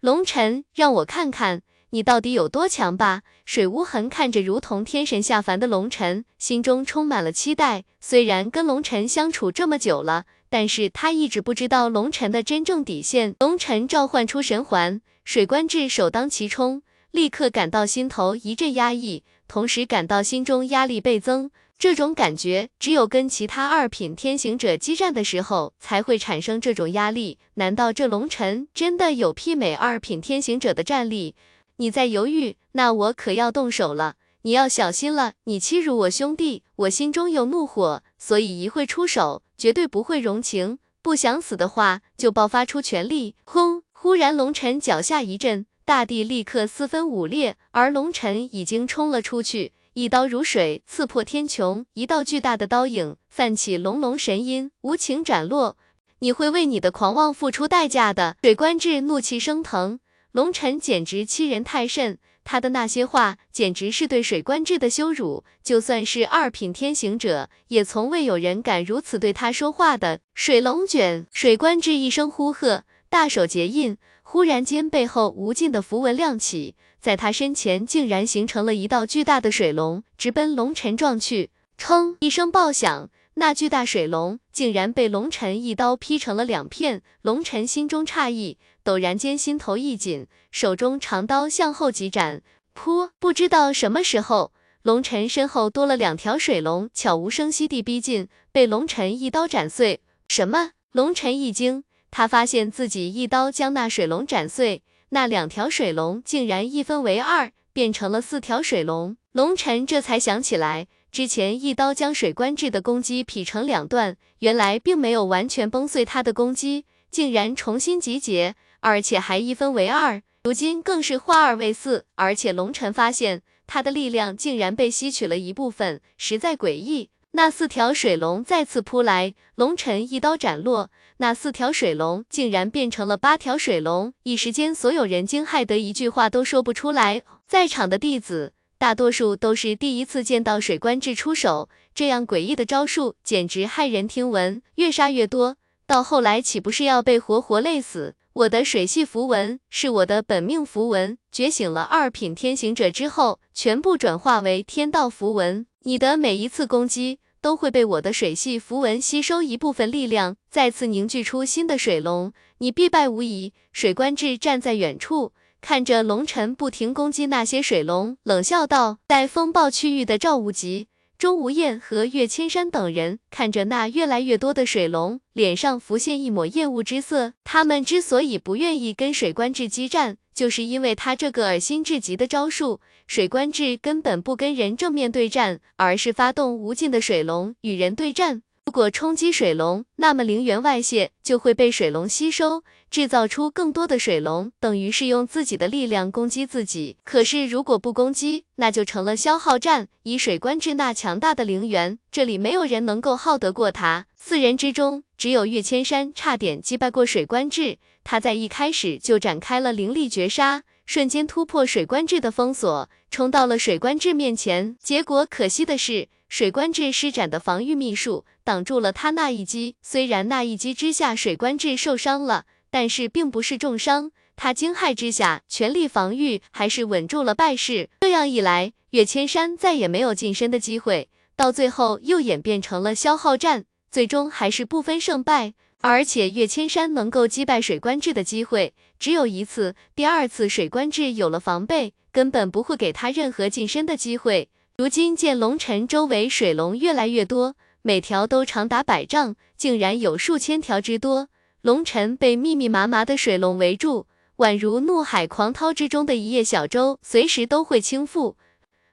龙尘，让我看看你到底有多强吧！水无痕看着如同天神下凡的龙尘，心中充满了期待。虽然跟龙尘相处这么久了，但是他一直不知道龙尘的真正底线。龙尘召唤出神环，水官至首当其冲，立刻感到心头一阵压抑。同时感到心中压力倍增，这种感觉只有跟其他二品天行者激战的时候才会产生这种压力。难道这龙尘真的有媲美二品天行者的战力？你在犹豫，那我可要动手了，你要小心了。你欺辱我兄弟，我心中有怒火，所以一会出手，绝对不会容情。不想死的话，就爆发出全力。轰！忽然龙尘脚下一震。大地立刻四分五裂，而龙尘已经冲了出去，一刀如水刺破天穹，一道巨大的刀影泛起隆隆神音，无情斩落。你会为你的狂妄付出代价的！水官至怒气升腾，龙尘简直欺人太甚，他的那些话简直是对水官志的羞辱。就算是二品天行者，也从未有人敢如此对他说话的。水龙卷，水官至一声呼喝，大手结印。忽然间，背后无尽的符文亮起，在他身前竟然形成了一道巨大的水龙，直奔龙尘撞去。砰！一声爆响，那巨大水龙竟然被龙尘一刀劈成了两片。龙尘心中诧异，陡然间心头一紧，手中长刀向后急斩。噗！不知道什么时候，龙尘身后多了两条水龙，悄无声息地逼近，被龙尘一刀斩碎。什么？龙尘一惊。他发现自己一刀将那水龙斩碎，那两条水龙竟然一分为二，变成了四条水龙。龙尘这才想起来，之前一刀将水官至的攻击劈成两段，原来并没有完全崩碎他的攻击，竟然重新集结，而且还一分为二。如今更是化二为四，而且龙尘发现他的力量竟然被吸取了一部分，实在诡异。那四条水龙再次扑来，龙尘一刀斩落，那四条水龙竟然变成了八条水龙。一时间，所有人惊骇得一句话都说不出来。在场的弟子大多数都是第一次见到水官至出手，这样诡异的招数简直骇人听闻。越杀越多，到后来岂不是要被活活累死？我的水系符文是我的本命符文，觉醒了二品天行者之后，全部转化为天道符文。你的每一次攻击。都会被我的水系符文吸收一部分力量，再次凝聚出新的水龙，你必败无疑。水官至站在远处，看着龙尘不停攻击那些水龙，冷笑道：“在风暴区域的赵无极，钟无艳和岳千山等人看着那越来越多的水龙，脸上浮现一抹厌恶之色。他们之所以不愿意跟水官志激战，就是因为他这个恶心至极的招数。水官志根本不跟人正面对战，而是发动无尽的水龙与人对战。如果冲击水龙，那么灵源外泄就会被水龙吸收，制造出更多的水龙，等于是用自己的力量攻击自己。可是如果不攻击，那就成了消耗战。以水关志那强大的灵源，这里没有人能够耗得过他。四人之中，只有岳千山差点击败过水关志。他在一开始就展开了灵力绝杀，瞬间突破水关志的封锁，冲到了水关志面前。结果可惜的是。水官志施展的防御秘术挡住了他那一击，虽然那一击之下水官志受伤了，但是并不是重伤。他惊骇之下全力防御，还是稳住了败势。这样一来，岳千山再也没有近身的机会，到最后又演变成了消耗战，最终还是不分胜败。而且岳千山能够击败水官志的机会只有一次，第二次水官志有了防备，根本不会给他任何近身的机会。如今见龙尘周围水龙越来越多，每条都长达百丈，竟然有数千条之多。龙尘被密密麻麻的水龙围住，宛如怒海狂涛之中的一叶小舟，随时都会倾覆。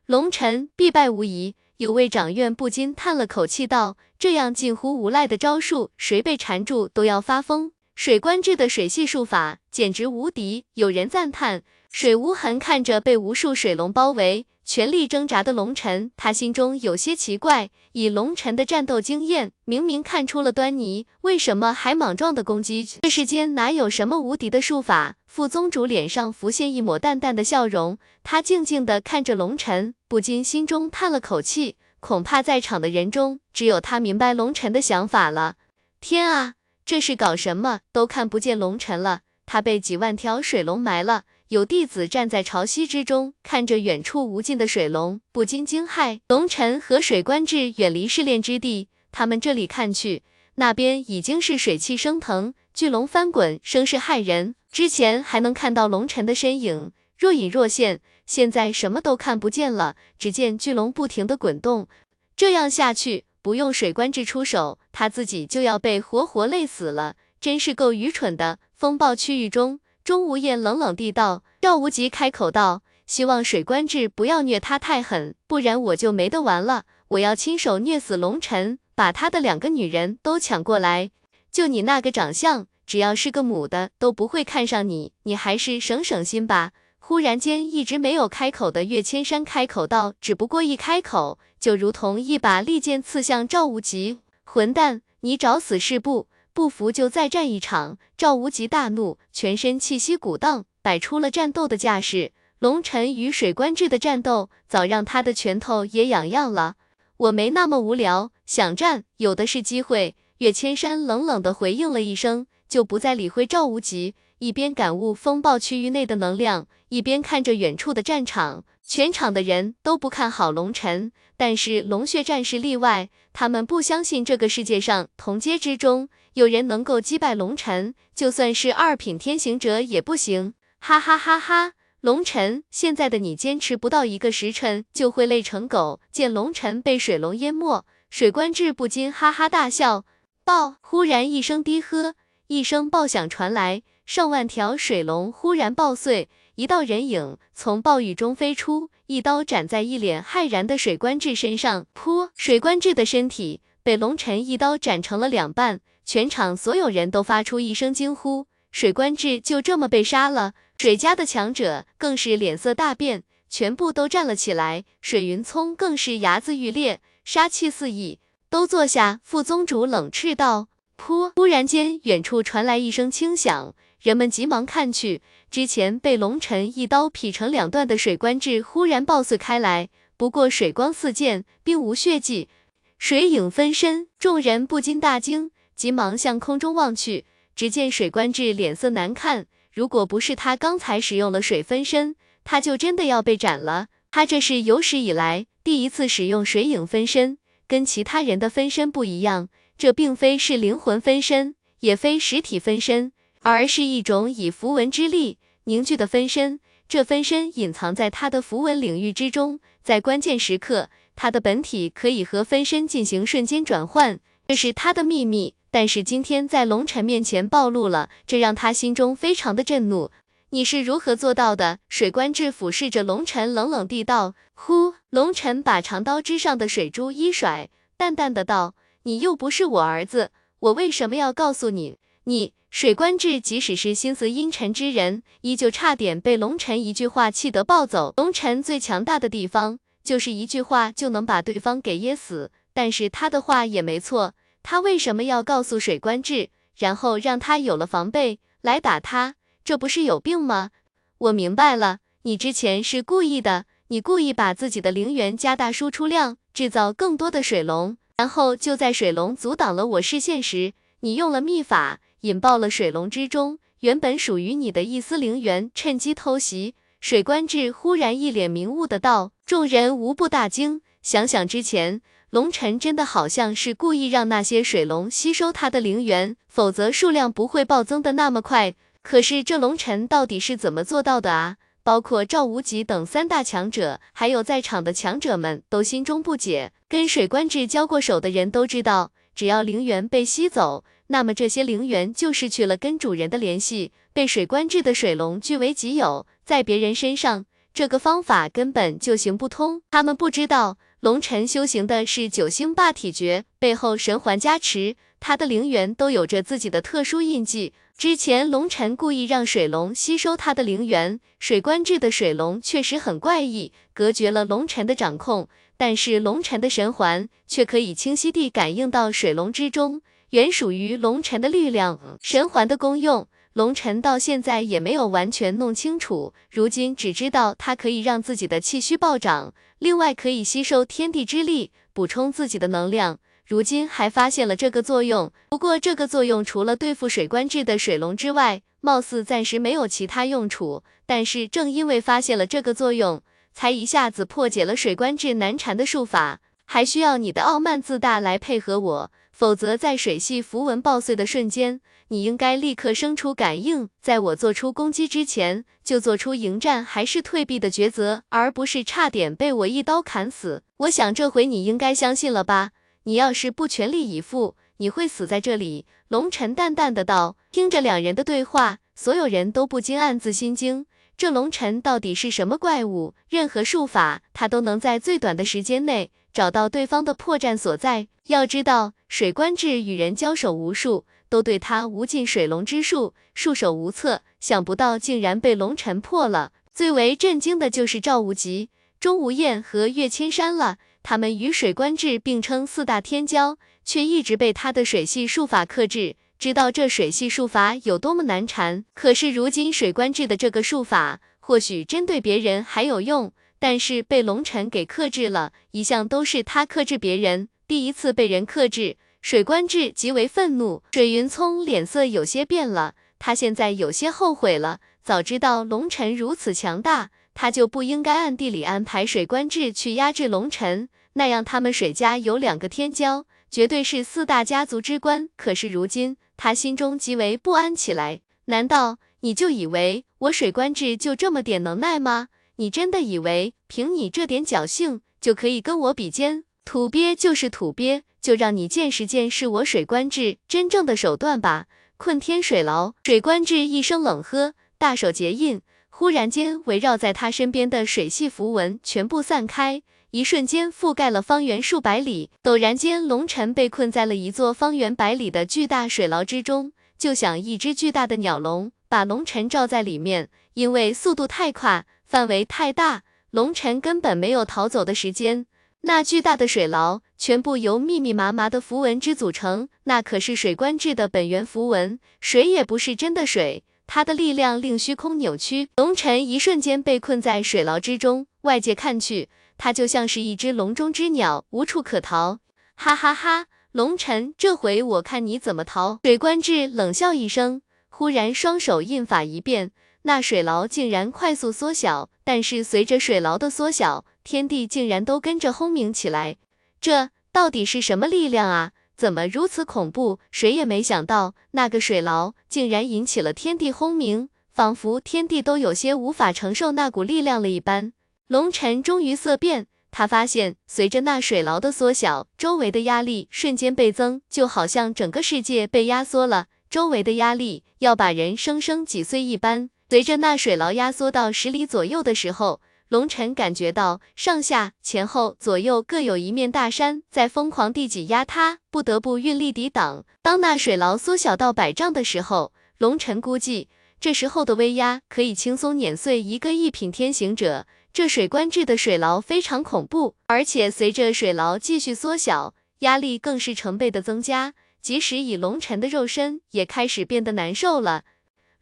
龙尘必败无疑。有位掌院不禁叹了口气道：“这样近乎无赖的招数，谁被缠住都要发疯。水官制的水系术法简直无敌。”有人赞叹。水无痕看着被无数水龙包围。全力挣扎的龙尘，他心中有些奇怪。以龙尘的战斗经验，明明看出了端倪，为什么还莽撞的攻击？这世间哪有什么无敌的术法？副宗主脸上浮现一抹淡淡的笑容，他静静地看着龙尘，不禁心中叹了口气。恐怕在场的人中，只有他明白龙尘的想法了。天啊，这是搞什么？都看不见龙尘了，他被几万条水龙埋了。有弟子站在潮汐之中，看着远处无尽的水龙，不禁惊骇。龙尘和水官志远离试炼之地，他们这里看去，那边已经是水汽升腾，巨龙翻滚，声势骇人。之前还能看到龙尘的身影若隐若现，现在什么都看不见了。只见巨龙不停的滚动，这样下去，不用水官志出手，他自己就要被活活累死了，真是够愚蠢的。风暴区域中。钟无艳冷冷地道：“赵无极开口道，希望水官志不要虐他太狠，不然我就没得玩了。我要亲手虐死龙尘，把他的两个女人都抢过来。就你那个长相，只要是个母的都不会看上你，你还是省省心吧。”忽然间，一直没有开口的岳千山开口道：“只不过一开口，就如同一把利剑刺向赵无极。混蛋，你找死是不？”不服就再战一场！赵无极大怒，全身气息鼓荡，摆出了战斗的架势。龙尘与水官志的战斗，早让他的拳头也痒痒了。我没那么无聊，想战有的是机会。岳千山冷冷的回应了一声，就不再理会赵无极，一边感悟风暴区域内的能量，一边看着远处的战场。全场的人都不看好龙尘，但是龙血战士例外，他们不相信这个世界上同阶之中。有人能够击败龙尘，就算是二品天行者也不行。哈哈哈哈！龙尘，现在的你坚持不到一个时辰就会累成狗。见龙尘被水龙淹没，水官志不禁哈哈大笑。爆！忽然一声低喝，一声爆响传来，上万条水龙忽然爆碎，一道人影从暴雨中飞出，一刀斩在一脸骇然的水官志身上。噗！水官志的身体被龙尘一刀斩成了两半。全场所有人都发出一声惊呼，水官志就这么被杀了。水家的强者更是脸色大变，全部都站了起来。水云聪更是牙眦欲裂，杀气四溢。都坐下，副宗主冷斥道。噗！忽然间，远处传来一声轻响，人们急忙看去，之前被龙尘一刀劈成两段的水官志忽然爆碎开来，不过水光四溅，并无血迹，水影分身。众人不禁大惊。急忙向空中望去，只见水官志脸色难看。如果不是他刚才使用了水分身，他就真的要被斩了。他这是有史以来第一次使用水影分身，跟其他人的分身不一样。这并非是灵魂分身，也非实体分身，而是一种以符文之力凝聚的分身。这分身隐藏在他的符文领域之中，在关键时刻他的本体可以和分身进行瞬间转换，这是他的秘密。但是今天在龙尘面前暴露了，这让他心中非常的震怒。你是如何做到的？水官志俯视着龙尘，冷冷地道。呼，龙尘把长刀之上的水珠一甩，淡淡的道：“你又不是我儿子，我为什么要告诉你？你水官志即使是心思阴沉之人，依旧差点被龙尘一句话气得暴走。龙尘最强大的地方，就是一句话就能把对方给噎死。但是他的话也没错。”他为什么要告诉水官志，然后让他有了防备来打他？这不是有病吗？我明白了，你之前是故意的，你故意把自己的灵源加大输出量，制造更多的水龙，然后就在水龙阻挡了我视线时，你用了秘法引爆了水龙之中原本属于你的一丝灵源，趁机偷袭。水官志忽然一脸明悟的道，众人无不大惊，想想之前。龙尘真的好像是故意让那些水龙吸收他的灵元，否则数量不会暴增的那么快。可是这龙尘到底是怎么做到的啊？包括赵无极等三大强者，还有在场的强者们都心中不解。跟水官志交过手的人都知道，只要灵元被吸走，那么这些灵元就失去了跟主人的联系，被水官志的水龙据为己有。在别人身上，这个方法根本就行不通。他们不知道。龙尘修行的是九星霸体诀，背后神环加持，他的灵元都有着自己的特殊印记。之前龙尘故意让水龙吸收他的灵元，水官制的水龙确实很怪异，隔绝了龙尘的掌控。但是龙尘的神环却可以清晰地感应到水龙之中原属于龙尘的力量。神环的功用。龙尘到现在也没有完全弄清楚，如今只知道它可以让自己的气虚暴涨，另外可以吸收天地之力，补充自己的能量。如今还发现了这个作用，不过这个作用除了对付水官制的水龙之外，貌似暂时没有其他用处。但是正因为发现了这个作用，才一下子破解了水官制难缠的术法。还需要你的傲慢自大来配合我，否则在水系符文爆碎的瞬间。你应该立刻生出感应，在我做出攻击之前，就做出迎战还是退避的抉择，而不是差点被我一刀砍死。我想这回你应该相信了吧？你要是不全力以赴，你会死在这里。龙尘淡淡的道。听着两人的对话，所有人都不禁暗自心惊。这龙尘到底是什么怪物？任何术法，他都能在最短的时间内找到对方的破绽所在。要知道，水官志与人交手无数。都对他无尽水龙之术束手无策，想不到竟然被龙尘破了。最为震惊的就是赵无极、钟无艳和岳千山了。他们与水官志并称四大天骄，却一直被他的水系术法克制。知道这水系术法有多么难缠，可是如今水官志的这个术法，或许针对别人还有用，但是被龙尘给克制了。一向都是他克制别人，第一次被人克制。水官志极为愤怒，水云聪脸色有些变了，他现在有些后悔了。早知道龙尘如此强大，他就不应该暗地里安排水官志去压制龙尘，那样他们水家有两个天骄，绝对是四大家族之冠。可是如今他心中极为不安起来。难道你就以为我水官志就这么点能耐吗？你真的以为凭你这点侥幸就可以跟我比肩？土鳖就是土鳖。就让你见识见识我水官志真正的手段吧！困天水牢，水官志一声冷喝，大手结印，忽然间围绕在他身边的水系符文全部散开，一瞬间覆盖了方圆数百里。陡然间，龙尘被困在了一座方圆百里的巨大水牢之中，就像一只巨大的鸟笼，把龙尘罩在里面。因为速度太快，范围太大，龙尘根本没有逃走的时间。那巨大的水牢全部由密密麻麻的符文之组成，那可是水官志的本源符文。水也不是真的水，它的力量令虚空扭曲。龙尘一瞬间被困在水牢之中，外界看去，他就像是一只笼中之鸟，无处可逃。哈哈哈，龙尘，这回我看你怎么逃！水官志冷笑一声，忽然双手印法一变，那水牢竟然快速缩小。但是随着水牢的缩小，天地竟然都跟着轰鸣起来，这到底是什么力量啊？怎么如此恐怖？谁也没想到，那个水牢竟然引起了天地轰鸣，仿佛天地都有些无法承受那股力量了一般。龙尘终于色变，他发现随着那水牢的缩小，周围的压力瞬间倍增，就好像整个世界被压缩了，周围的压力要把人生生挤碎一般。随着那水牢压缩到十里左右的时候，龙晨感觉到上下前后左右各有一面大山在疯狂地挤压他，不得不运力抵挡。当那水牢缩小到百丈的时候，龙晨估计。这时候的威压可以轻松碾碎一个一品天行者，这水官制的水牢非常恐怖，而且随着水牢继续缩小，压力更是成倍的增加，即使以龙尘的肉身也开始变得难受了。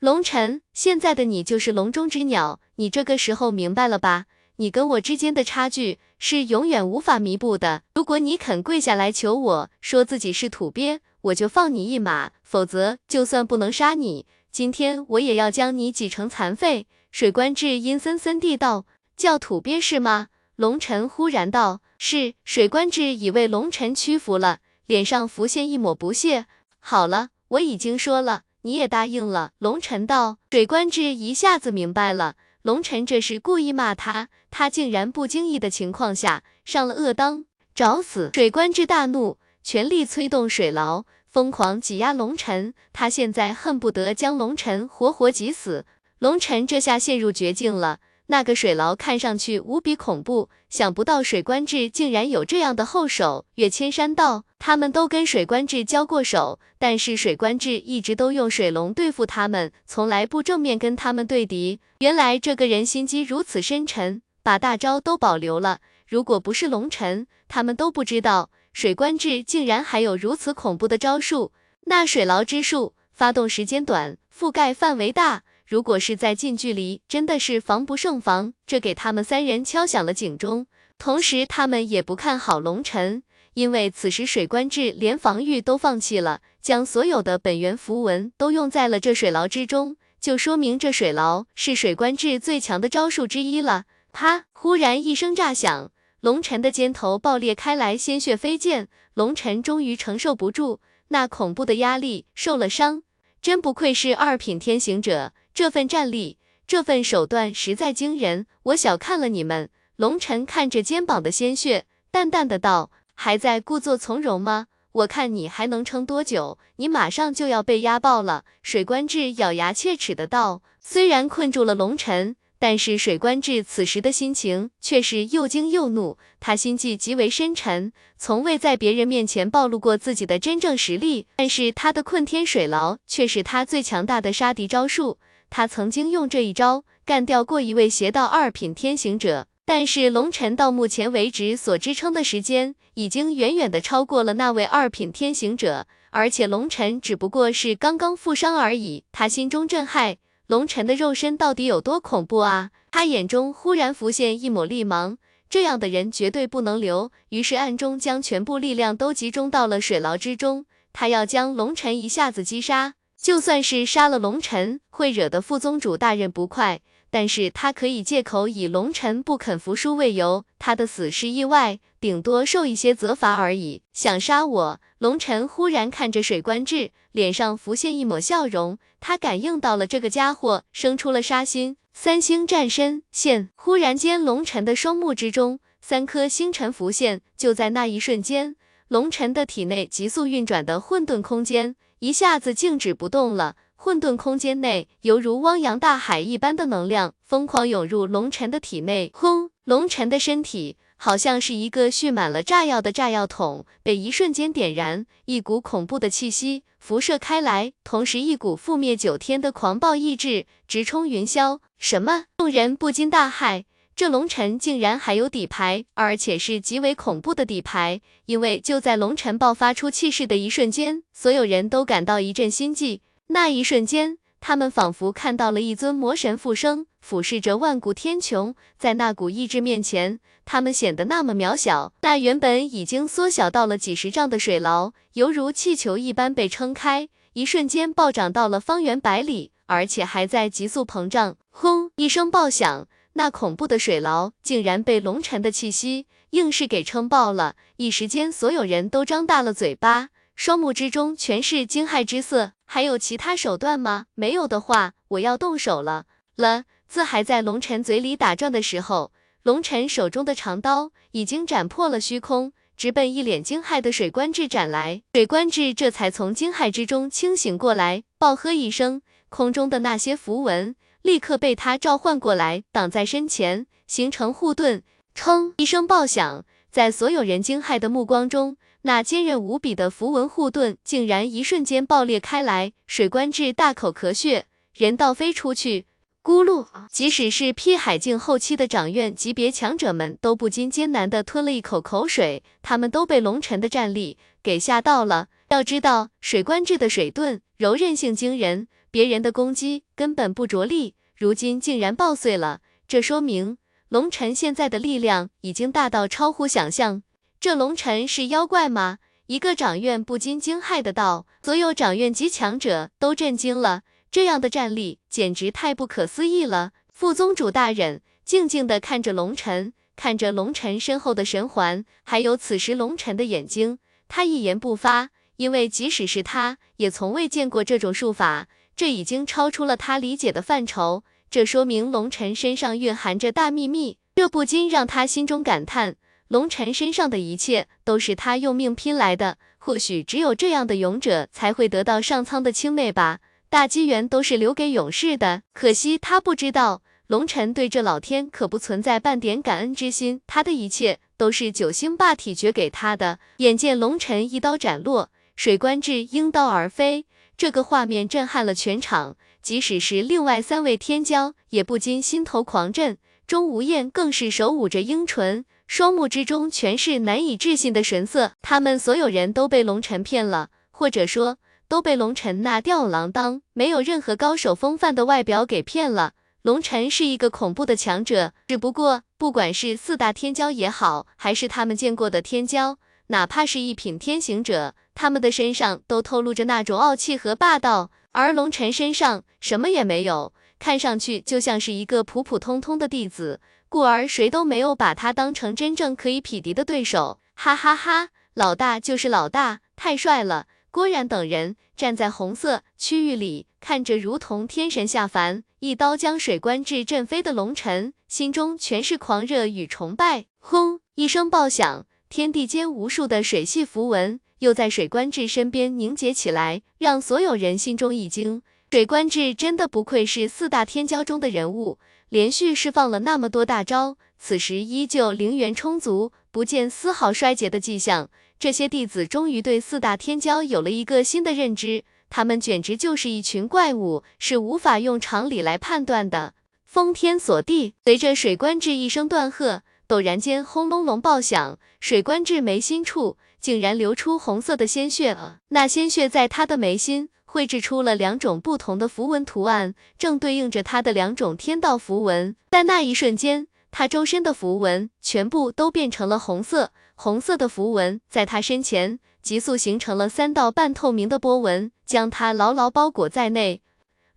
龙尘，现在的你就是笼中之鸟，你这个时候明白了吧？你跟我之间的差距是永远无法弥补的。如果你肯跪下来求我说自己是土鳖，我就放你一马，否则就算不能杀你。今天我也要将你挤成残废。水官至阴森森地道：“叫土鳖是吗？”龙尘忽然道：“是。”水官至已为龙尘屈服了，脸上浮现一抹不屑。好了，我已经说了，你也答应了。龙尘道。水观之一下子明白了，龙尘这是故意骂他，他竟然不经意的情况下上了恶当，找死！水观之大怒，全力催动水牢。疯狂挤压龙尘，他现在恨不得将龙尘活活挤死。龙尘这下陷入绝境了。那个水牢看上去无比恐怖，想不到水官志竟然有这样的后手。岳千山道，他们都跟水官志交过手，但是水官志一直都用水龙对付他们，从来不正面跟他们对敌。原来这个人心机如此深沉，把大招都保留了。如果不是龙尘，他们都不知道。水官志竟然还有如此恐怖的招数，那水牢之术发动时间短，覆盖范围大，如果是在近距离，真的是防不胜防。这给他们三人敲响了警钟。同时，他们也不看好龙尘，因为此时水官志连防御都放弃了，将所有的本源符文都用在了这水牢之中，就说明这水牢是水官志最强的招数之一了。啪！忽然一声炸响。龙尘的肩头爆裂开来，鲜血飞溅。龙尘终于承受不住那恐怖的压力，受了伤。真不愧是二品天行者，这份战力，这份手段实在惊人。我小看了你们。龙尘看着肩膀的鲜血，淡淡的道：“还在故作从容吗？我看你还能撑多久？你马上就要被压爆了。”水官志咬牙切齿的道：“虽然困住了龙尘。”但是水官志此时的心情却是又惊又怒，他心计极为深沉，从未在别人面前暴露过自己的真正实力。但是他的困天水牢却是他最强大的杀敌招数，他曾经用这一招干掉过一位邪道二品天行者。但是龙尘到目前为止所支撑的时间，已经远远的超过了那位二品天行者，而且龙尘只不过是刚刚负伤而已，他心中震撼。龙尘的肉身到底有多恐怖啊？他眼中忽然浮现一抹厉芒，这样的人绝对不能留。于是暗中将全部力量都集中到了水牢之中，他要将龙尘一下子击杀。就算是杀了龙尘，会惹得副宗主大人不快，但是他可以借口以龙尘不肯服输为由，他的死是意外，顶多受一些责罚而已。想杀我？龙尘忽然看着水官志，脸上浮现一抹笑容。他感应到了这个家伙，生出了杀心。三星战身现，忽然间，龙尘的双目之中，三颗星辰浮现。就在那一瞬间，龙尘的体内急速运转的混沌空间一下子静止不动了。混沌空间内，犹如汪洋大海一般的能量疯狂涌入龙尘的体内。轰！龙尘的身体。好像是一个蓄满了炸药的炸药桶，被一瞬间点燃，一股恐怖的气息辐射开来，同时一股覆灭九天的狂暴意志直冲云霄。什么？众人不禁大骇，这龙尘竟然还有底牌，而且是极为恐怖的底牌。因为就在龙尘爆发出气势的一瞬间，所有人都感到一阵心悸。那一瞬间，他们仿佛看到了一尊魔神复生。俯视着万古天穹，在那股意志面前，他们显得那么渺小。那原本已经缩小到了几十丈的水牢，犹如气球一般被撑开，一瞬间暴涨到了方圆百里，而且还在急速膨胀。轰！一声爆响，那恐怖的水牢竟然被龙尘的气息硬是给撑爆了。一时间，所有人都张大了嘴巴，双目之中全是惊骇之色。还有其他手段吗？没有的话，我要动手了了。字还在龙尘嘴里打转的时候，龙晨手中的长刀已经斩破了虚空，直奔一脸惊骇的水官至斩来。水官至这才从惊骇之中清醒过来，暴喝一声，空中的那些符文立刻被他召唤过来，挡在身前，形成护盾。砰！一声爆响，在所有人惊骇的目光中，那坚韧无比的符文护盾竟然一瞬间爆裂开来。水官至大口咳血，人倒飞出去。咕噜，即使是劈海境后期的掌院级别强者们都不禁艰难地吞了一口口水，他们都被龙尘的战力给吓到了。要知道，水官制的水盾柔韧性惊人，别人的攻击根本不着力，如今竟然爆碎了，这说明龙尘现在的力量已经大到超乎想象。这龙尘是妖怪吗？一个掌院不禁惊骇的道，所有掌院级强者都震惊了。这样的战力简直太不可思议了！副宗主大人静静地看着龙尘，看着龙尘身后的神环，还有此时龙尘的眼睛，他一言不发，因为即使是他也从未见过这种术法，这已经超出了他理解的范畴。这说明龙尘身上蕴含着大秘密，这不禁让他心中感叹：龙尘身上的一切都是他用命拼来的，或许只有这样的勇者才会得到上苍的青睐吧。大机缘都是留给勇士的，可惜他不知道，龙尘对这老天可不存在半点感恩之心，他的一切都是九星霸体诀给他的。眼见龙尘一刀斩落，水官至应刀而飞，这个画面震撼了全场，即使是另外三位天骄也不禁心头狂震。钟无艳更是手捂着樱唇，双目之中全是难以置信的神色。他们所有人都被龙尘骗了，或者说。都被龙尘那吊儿郎当、没有任何高手风范的外表给骗了。龙尘是一个恐怖的强者，只不过不管是四大天骄也好，还是他们见过的天骄，哪怕是一品天行者，他们的身上都透露着那种傲气和霸道，而龙尘身上什么也没有，看上去就像是一个普普通通的弟子，故而谁都没有把他当成真正可以匹敌的对手。哈哈哈，老大就是老大，太帅了。郭然等人站在红色区域里，看着如同天神下凡，一刀将水关至震飞的龙尘，心中全是狂热与崇拜。轰！一声爆响，天地间无数的水系符文又在水官至身边凝结起来，让所有人心中一惊。水官至真的不愧是四大天骄中的人物，连续释放了那么多大招，此时依旧灵元充足，不见丝毫衰竭的迹象。这些弟子终于对四大天骄有了一个新的认知，他们简直就是一群怪物，是无法用常理来判断的。封天锁地，随着水官至一声断喝，陡然间轰隆隆爆响，水官至眉心处竟然流出红色的鲜血了。那鲜血在他的眉心绘制出了两种不同的符文图案，正对应着他的两种天道符文。在那一瞬间，他周身的符文全部都变成了红色。红色的符文在他身前急速形成了三道半透明的波纹，将他牢牢包裹在内。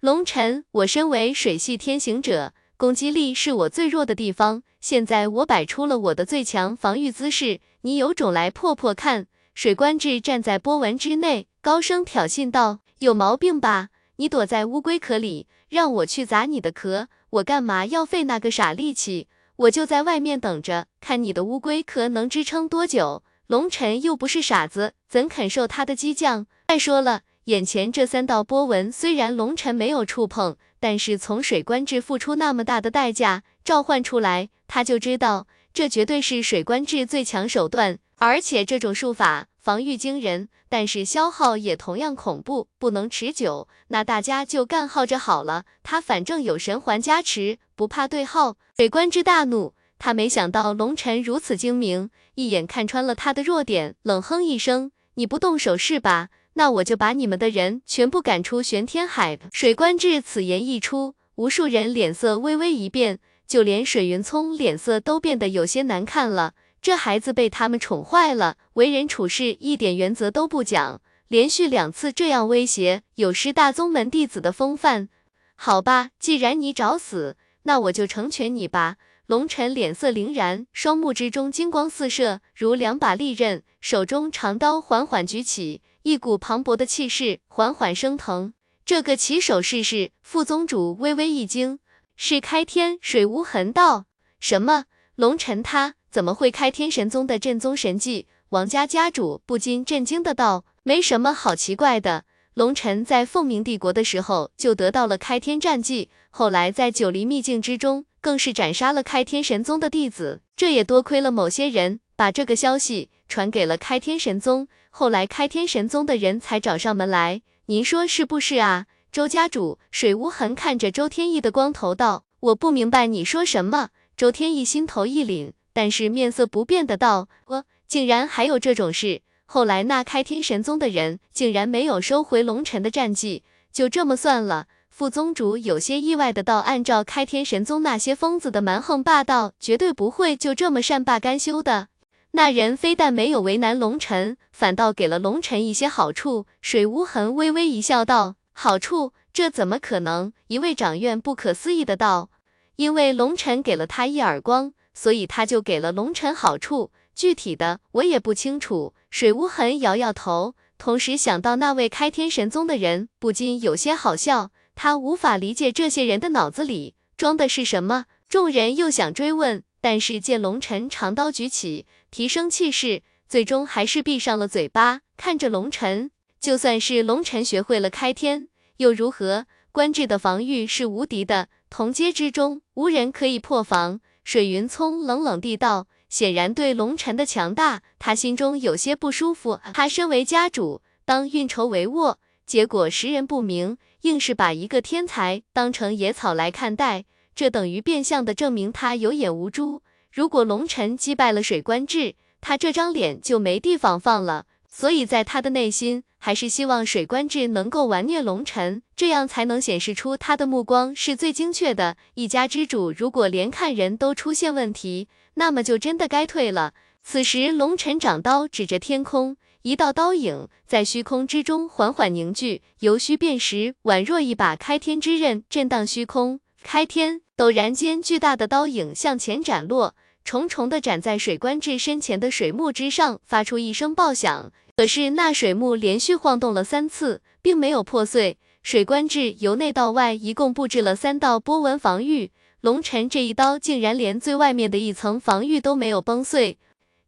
龙尘，我身为水系天行者，攻击力是我最弱的地方。现在我摆出了我的最强防御姿势，你有种来破破看！水官至站在波纹之内，高声挑衅道：“有毛病吧？你躲在乌龟壳里，让我去砸你的壳，我干嘛要费那个傻力气？”我就在外面等着，看你的乌龟壳能支撑多久。龙尘又不是傻子，怎肯受他的激将？再说了，眼前这三道波纹虽然龙尘没有触碰，但是从水官至付出那么大的代价召唤出来，他就知道这绝对是水官制最强手段，而且这种术法。防御惊人，但是消耗也同样恐怖，不能持久。那大家就干耗着好了，他反正有神环加持，不怕对耗。水官之大怒，他没想到龙尘如此精明，一眼看穿了他的弱点，冷哼一声：“你不动手是吧？那我就把你们的人全部赶出玄天海。”水官至此言一出，无数人脸色微微一变，就连水云聪脸色都变得有些难看了。这孩子被他们宠坏了，为人处事一点原则都不讲，连续两次这样威胁，有失大宗门弟子的风范。好吧，既然你找死，那我就成全你吧。龙尘脸色凛然，双目之中金光四射，如两把利刃，手中长刀缓缓举起，一股磅礴的气势缓缓升腾。这个起手式是副宗主微微一惊，是开天水无痕道。什么？龙晨他怎么会开天神宗的正宗神技？王家家主不禁震惊的道：“没什么好奇怪的，龙晨在凤鸣帝国的时候就得到了开天战技，后来在九黎秘境之中更是斩杀了开天神宗的弟子。这也多亏了某些人把这个消息传给了开天神宗，后来开天神宗的人才找上门来。您说是不是啊？”周家主水无痕看着周天意的光头道：“我不明白你说什么。”周天意心头一凛，但是面色不变的道：“我竟然还有这种事！后来那开天神宗的人竟然没有收回龙尘的战绩，就这么算了。”副宗主有些意外的道：“按照开天神宗那些疯子的蛮横霸道，绝对不会就这么善罢甘休的。那人非但没有为难龙尘，反倒给了龙尘一些好处。”水无痕微微一笑道。好处？这怎么可能？一位长院不可思议的道。因为龙尘给了他一耳光，所以他就给了龙尘好处。具体的我也不清楚。水无痕摇摇头，同时想到那位开天神宗的人，不禁有些好笑。他无法理解这些人的脑子里装的是什么。众人又想追问，但是见龙尘长刀举起，提升气势，最终还是闭上了嘴巴，看着龙尘。就算是龙尘学会了开天，又如何？官至的防御是无敌的，同阶之中无人可以破防。水云聪冷冷地道，显然对龙尘的强大，他心中有些不舒服。他身为家主，当运筹帷幄，结果识人不明，硬是把一个天才当成野草来看待，这等于变相的证明他有眼无珠。如果龙尘击败了水官至，他这张脸就没地方放了。所以在他的内心，还是希望水官志能够玩虐龙尘，这样才能显示出他的目光是最精确的。一家之主如果连看人都出现问题，那么就真的该退了。此时，龙尘掌刀指着天空，一道刀影在虚空之中缓缓凝聚，由虚变实，宛若一把开天之刃，震荡虚空。开天，陡然间，巨大的刀影向前斩落，重重的斩在水官至身前的水幕之上，发出一声爆响。可是那水幕连续晃动了三次，并没有破碎。水官至由内到外一共布置了三道波纹防御，龙尘这一刀竟然连最外面的一层防御都没有崩碎。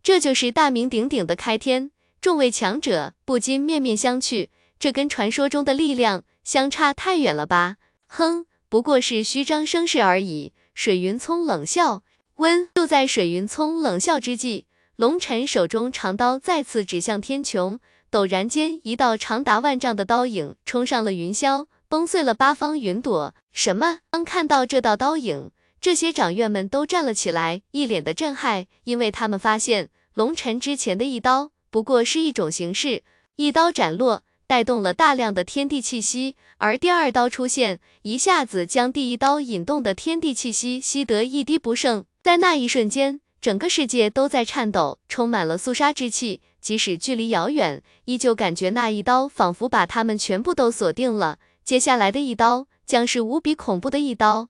这就是大名鼎鼎的开天。众位强者不禁面面相觑，这跟传说中的力量相差太远了吧？哼，不过是虚张声势而已。水云聪冷笑。温，就在水云聪冷笑之际。龙尘手中长刀再次指向天穹，陡然间，一道长达万丈的刀影冲上了云霄，崩碎了八方云朵。什么？当看到这道刀影，这些掌院们都站了起来，一脸的震撼，因为他们发现龙尘之前的一刀不过是一种形式，一刀斩落，带动了大量的天地气息，而第二刀出现，一下子将第一刀引动的天地气息吸得一滴不剩，在那一瞬间。整个世界都在颤抖，充满了肃杀之气。即使距离遥远，依旧感觉那一刀仿佛把他们全部都锁定了。接下来的一刀将是无比恐怖的一刀，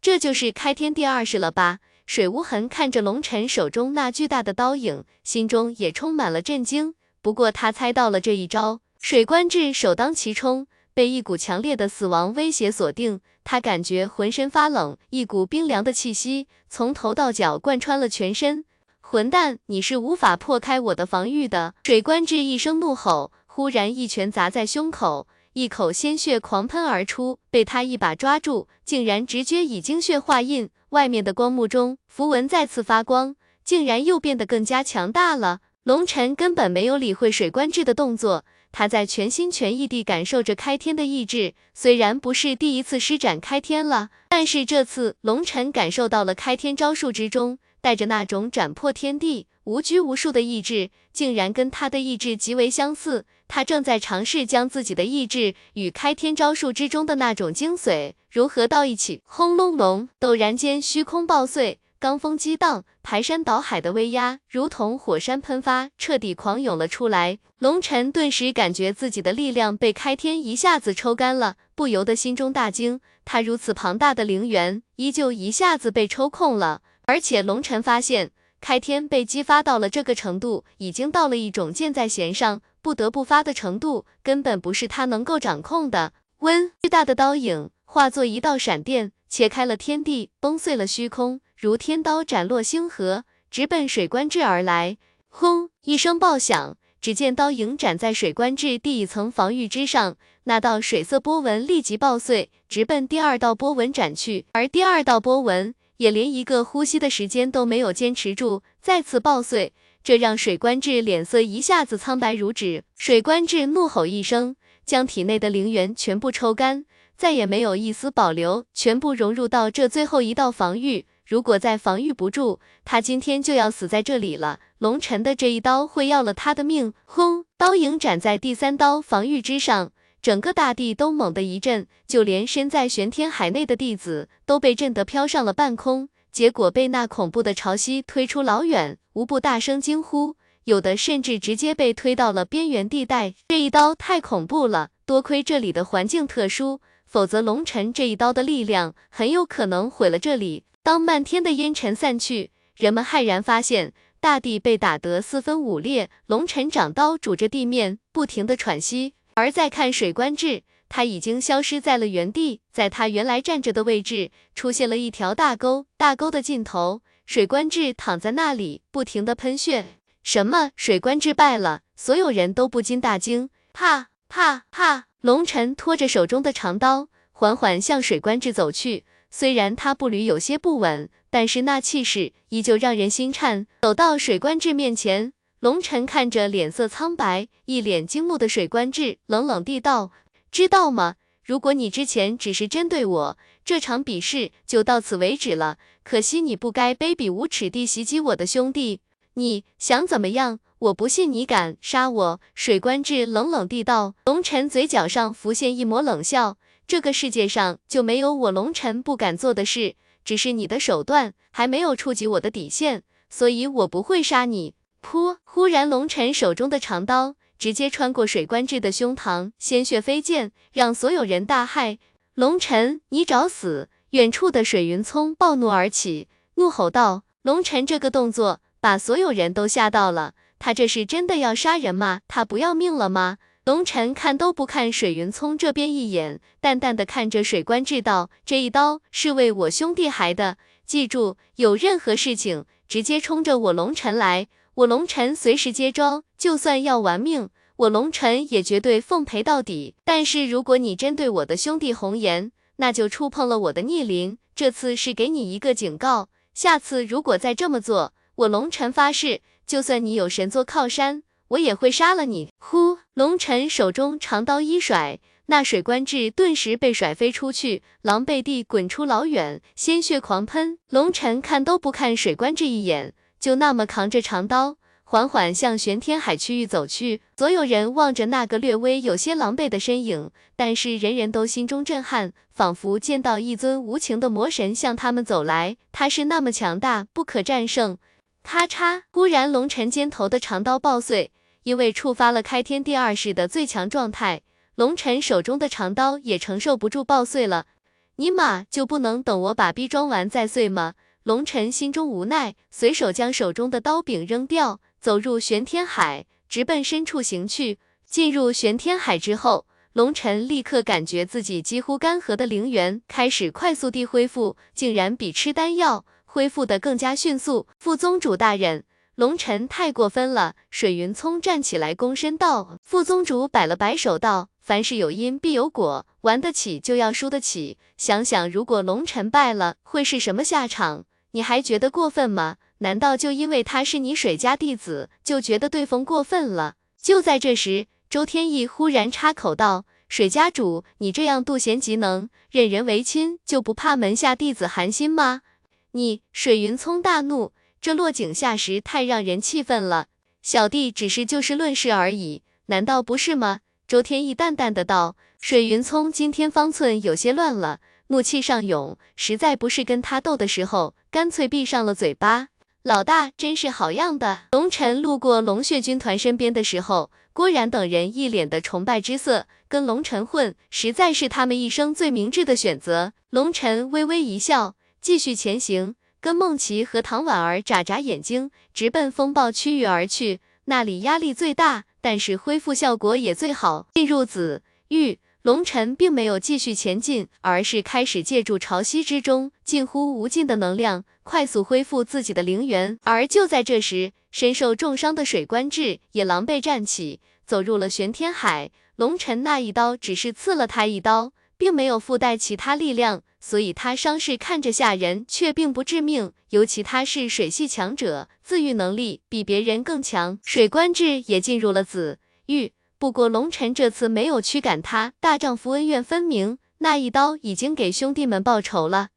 这就是开天第二式了吧？水无痕看着龙尘手中那巨大的刀影，心中也充满了震惊。不过他猜到了这一招，水官至首当其冲。被一股强烈的死亡威胁锁定，他感觉浑身发冷，一股冰凉的气息从头到脚贯穿了全身。混蛋，你是无法破开我的防御的！水官志一声怒吼，忽然一拳砸在胸口，一口鲜血狂喷而出，被他一把抓住，竟然直接以精血化印。外面的光幕中，符文再次发光，竟然又变得更加强大了。龙尘根本没有理会水官志的动作。他在全心全意地感受着开天的意志，虽然不是第一次施展开天了，但是这次龙尘感受到了开天招数之中带着那种斩破天地、无拘无束的意志，竟然跟他的意志极为相似。他正在尝试将自己的意志与开天招数之中的那种精髓融合到一起。轰隆隆，陡然间虚空爆碎。罡风激荡，排山倒海的威压如同火山喷发，彻底狂涌了出来。龙尘顿时感觉自己的力量被开天一下子抽干了，不由得心中大惊。他如此庞大的灵源，依旧一下子被抽空了。而且龙尘发现，开天被激发到了这个程度，已经到了一种箭在弦上，不得不发的程度，根本不是他能够掌控的。温，巨大的刀影化作一道闪电，切开了天地，崩碎了虚空。如天刀斩落星河，直奔水官至而来。轰！一声爆响，只见刀影斩在水官至第一层防御之上，那道水色波纹立即爆碎，直奔第二道波纹斩去。而第二道波纹也连一个呼吸的时间都没有坚持住，再次爆碎。这让水官至脸色一下子苍白如纸。水官至怒吼一声，将体内的灵元全部抽干，再也没有一丝保留，全部融入到这最后一道防御。如果再防御不住，他今天就要死在这里了。龙尘的这一刀会要了他的命。轰！刀影斩在第三刀防御之上，整个大地都猛地一震，就连身在玄天海内的弟子都被震得飘上了半空。结果被那恐怖的潮汐推出老远，无不大声惊呼，有的甚至直接被推到了边缘地带。这一刀太恐怖了，多亏这里的环境特殊，否则龙尘这一刀的力量很有可能毁了这里。当漫天的烟尘散去，人们骇然发现大地被打得四分五裂，龙尘掌刀拄着地面，不停的喘息。而再看水官志，他已经消失在了原地，在他原来站着的位置，出现了一条大沟，大沟的尽头，水官志躺在那里，不停的喷血。什么？水官志败了？所有人都不禁大惊。怕怕怕！龙尘拖着手中的长刀，缓缓向水官志走去。虽然他步履有些不稳，但是那气势依旧让人心颤。走到水官志面前，龙尘看着脸色苍白、一脸惊怒的水官志，冷冷地道：“知道吗？如果你之前只是针对我，这场比试就到此为止了。可惜你不该卑鄙无耻地袭击我的兄弟。你想怎么样？我不信你敢杀我！”水官志冷冷地道。龙尘嘴角上浮现一抹冷笑。这个世界上就没有我龙尘不敢做的事，只是你的手段还没有触及我的底线，所以我不会杀你。噗！忽然，龙尘手中的长刀直接穿过水官志的胸膛，鲜血飞溅，让所有人大骇。龙尘，你找死！远处的水云聪暴怒而起，怒吼道：“龙尘这个动作把所有人都吓到了，他这是真的要杀人吗？他不要命了吗？”龙尘看都不看水云聪这边一眼，淡淡的看着水官志道：“这一刀是为我兄弟还的，记住，有任何事情直接冲着我龙尘来，我龙尘随时接招，就算要玩命，我龙尘也绝对奉陪到底。但是如果你针对我的兄弟红颜，那就触碰了我的逆鳞。这次是给你一个警告，下次如果再这么做，我龙尘发誓，就算你有神作靠山。”我也会杀了你！呼，龙尘手中长刀一甩，那水官志顿时被甩飞出去，狼狈地滚出老远，鲜血狂喷。龙尘看都不看水官志一眼，就那么扛着长刀，缓缓向玄天海区域走去。所有人望着那个略微有些狼狈的身影，但是人人都心中震撼，仿佛见到一尊无情的魔神向他们走来。他是那么强大，不可战胜。咔嚓！忽然，龙尘肩头的长刀爆碎。因为触发了开天第二式的最强状态，龙尘手中的长刀也承受不住爆碎了。尼玛，就不能等我把逼装完再碎吗？龙尘心中无奈，随手将手中的刀柄扔掉，走入玄天海，直奔深处行去。进入玄天海之后，龙尘立刻感觉自己几乎干涸的灵元开始快速地恢复，竟然比吃丹药恢复的更加迅速。副宗主大人。龙尘太过分了，水云聪站起来躬身道：“副宗主摆了摆手道，凡事有因必有果，玩得起就要输得起。想想如果龙尘败了，会是什么下场？你还觉得过分吗？难道就因为他是你水家弟子，就觉得对方过分了？”就在这时，周天意忽然插口道：“水家主，你这样妒贤嫉能，任人唯亲，就不怕门下弟子寒心吗？”你水云聪大怒。这落井下石太让人气愤了，小弟只是就事论事而已，难道不是吗？周天意淡淡的道。水云聪今天方寸有些乱了，怒气上涌，实在不是跟他斗的时候，干脆闭上了嘴巴。老大真是好样的。龙尘路过龙血军团身边的时候，郭然等人一脸的崇拜之色，跟龙尘混，实在是他们一生最明智的选择。龙尘微微一笑，继续前行。跟梦琪和唐婉儿眨眨眼睛，直奔风暴区域而去。那里压力最大，但是恢复效果也最好。进入紫域。龙晨并没有继续前进，而是开始借助潮汐之中近乎无尽的能量，快速恢复自己的灵元。而就在这时，身受重伤的水官志也狼狈站起，走入了玄天海。龙晨那一刀只是刺了他一刀，并没有附带其他力量，所以他伤势看着吓人，却并不致命。尤其他是水系强者，自愈能力比别人更强。水官志也进入了紫玉。不过龙晨这次没有驱赶他，大丈夫恩怨分明，那一刀已经给兄弟们报仇了。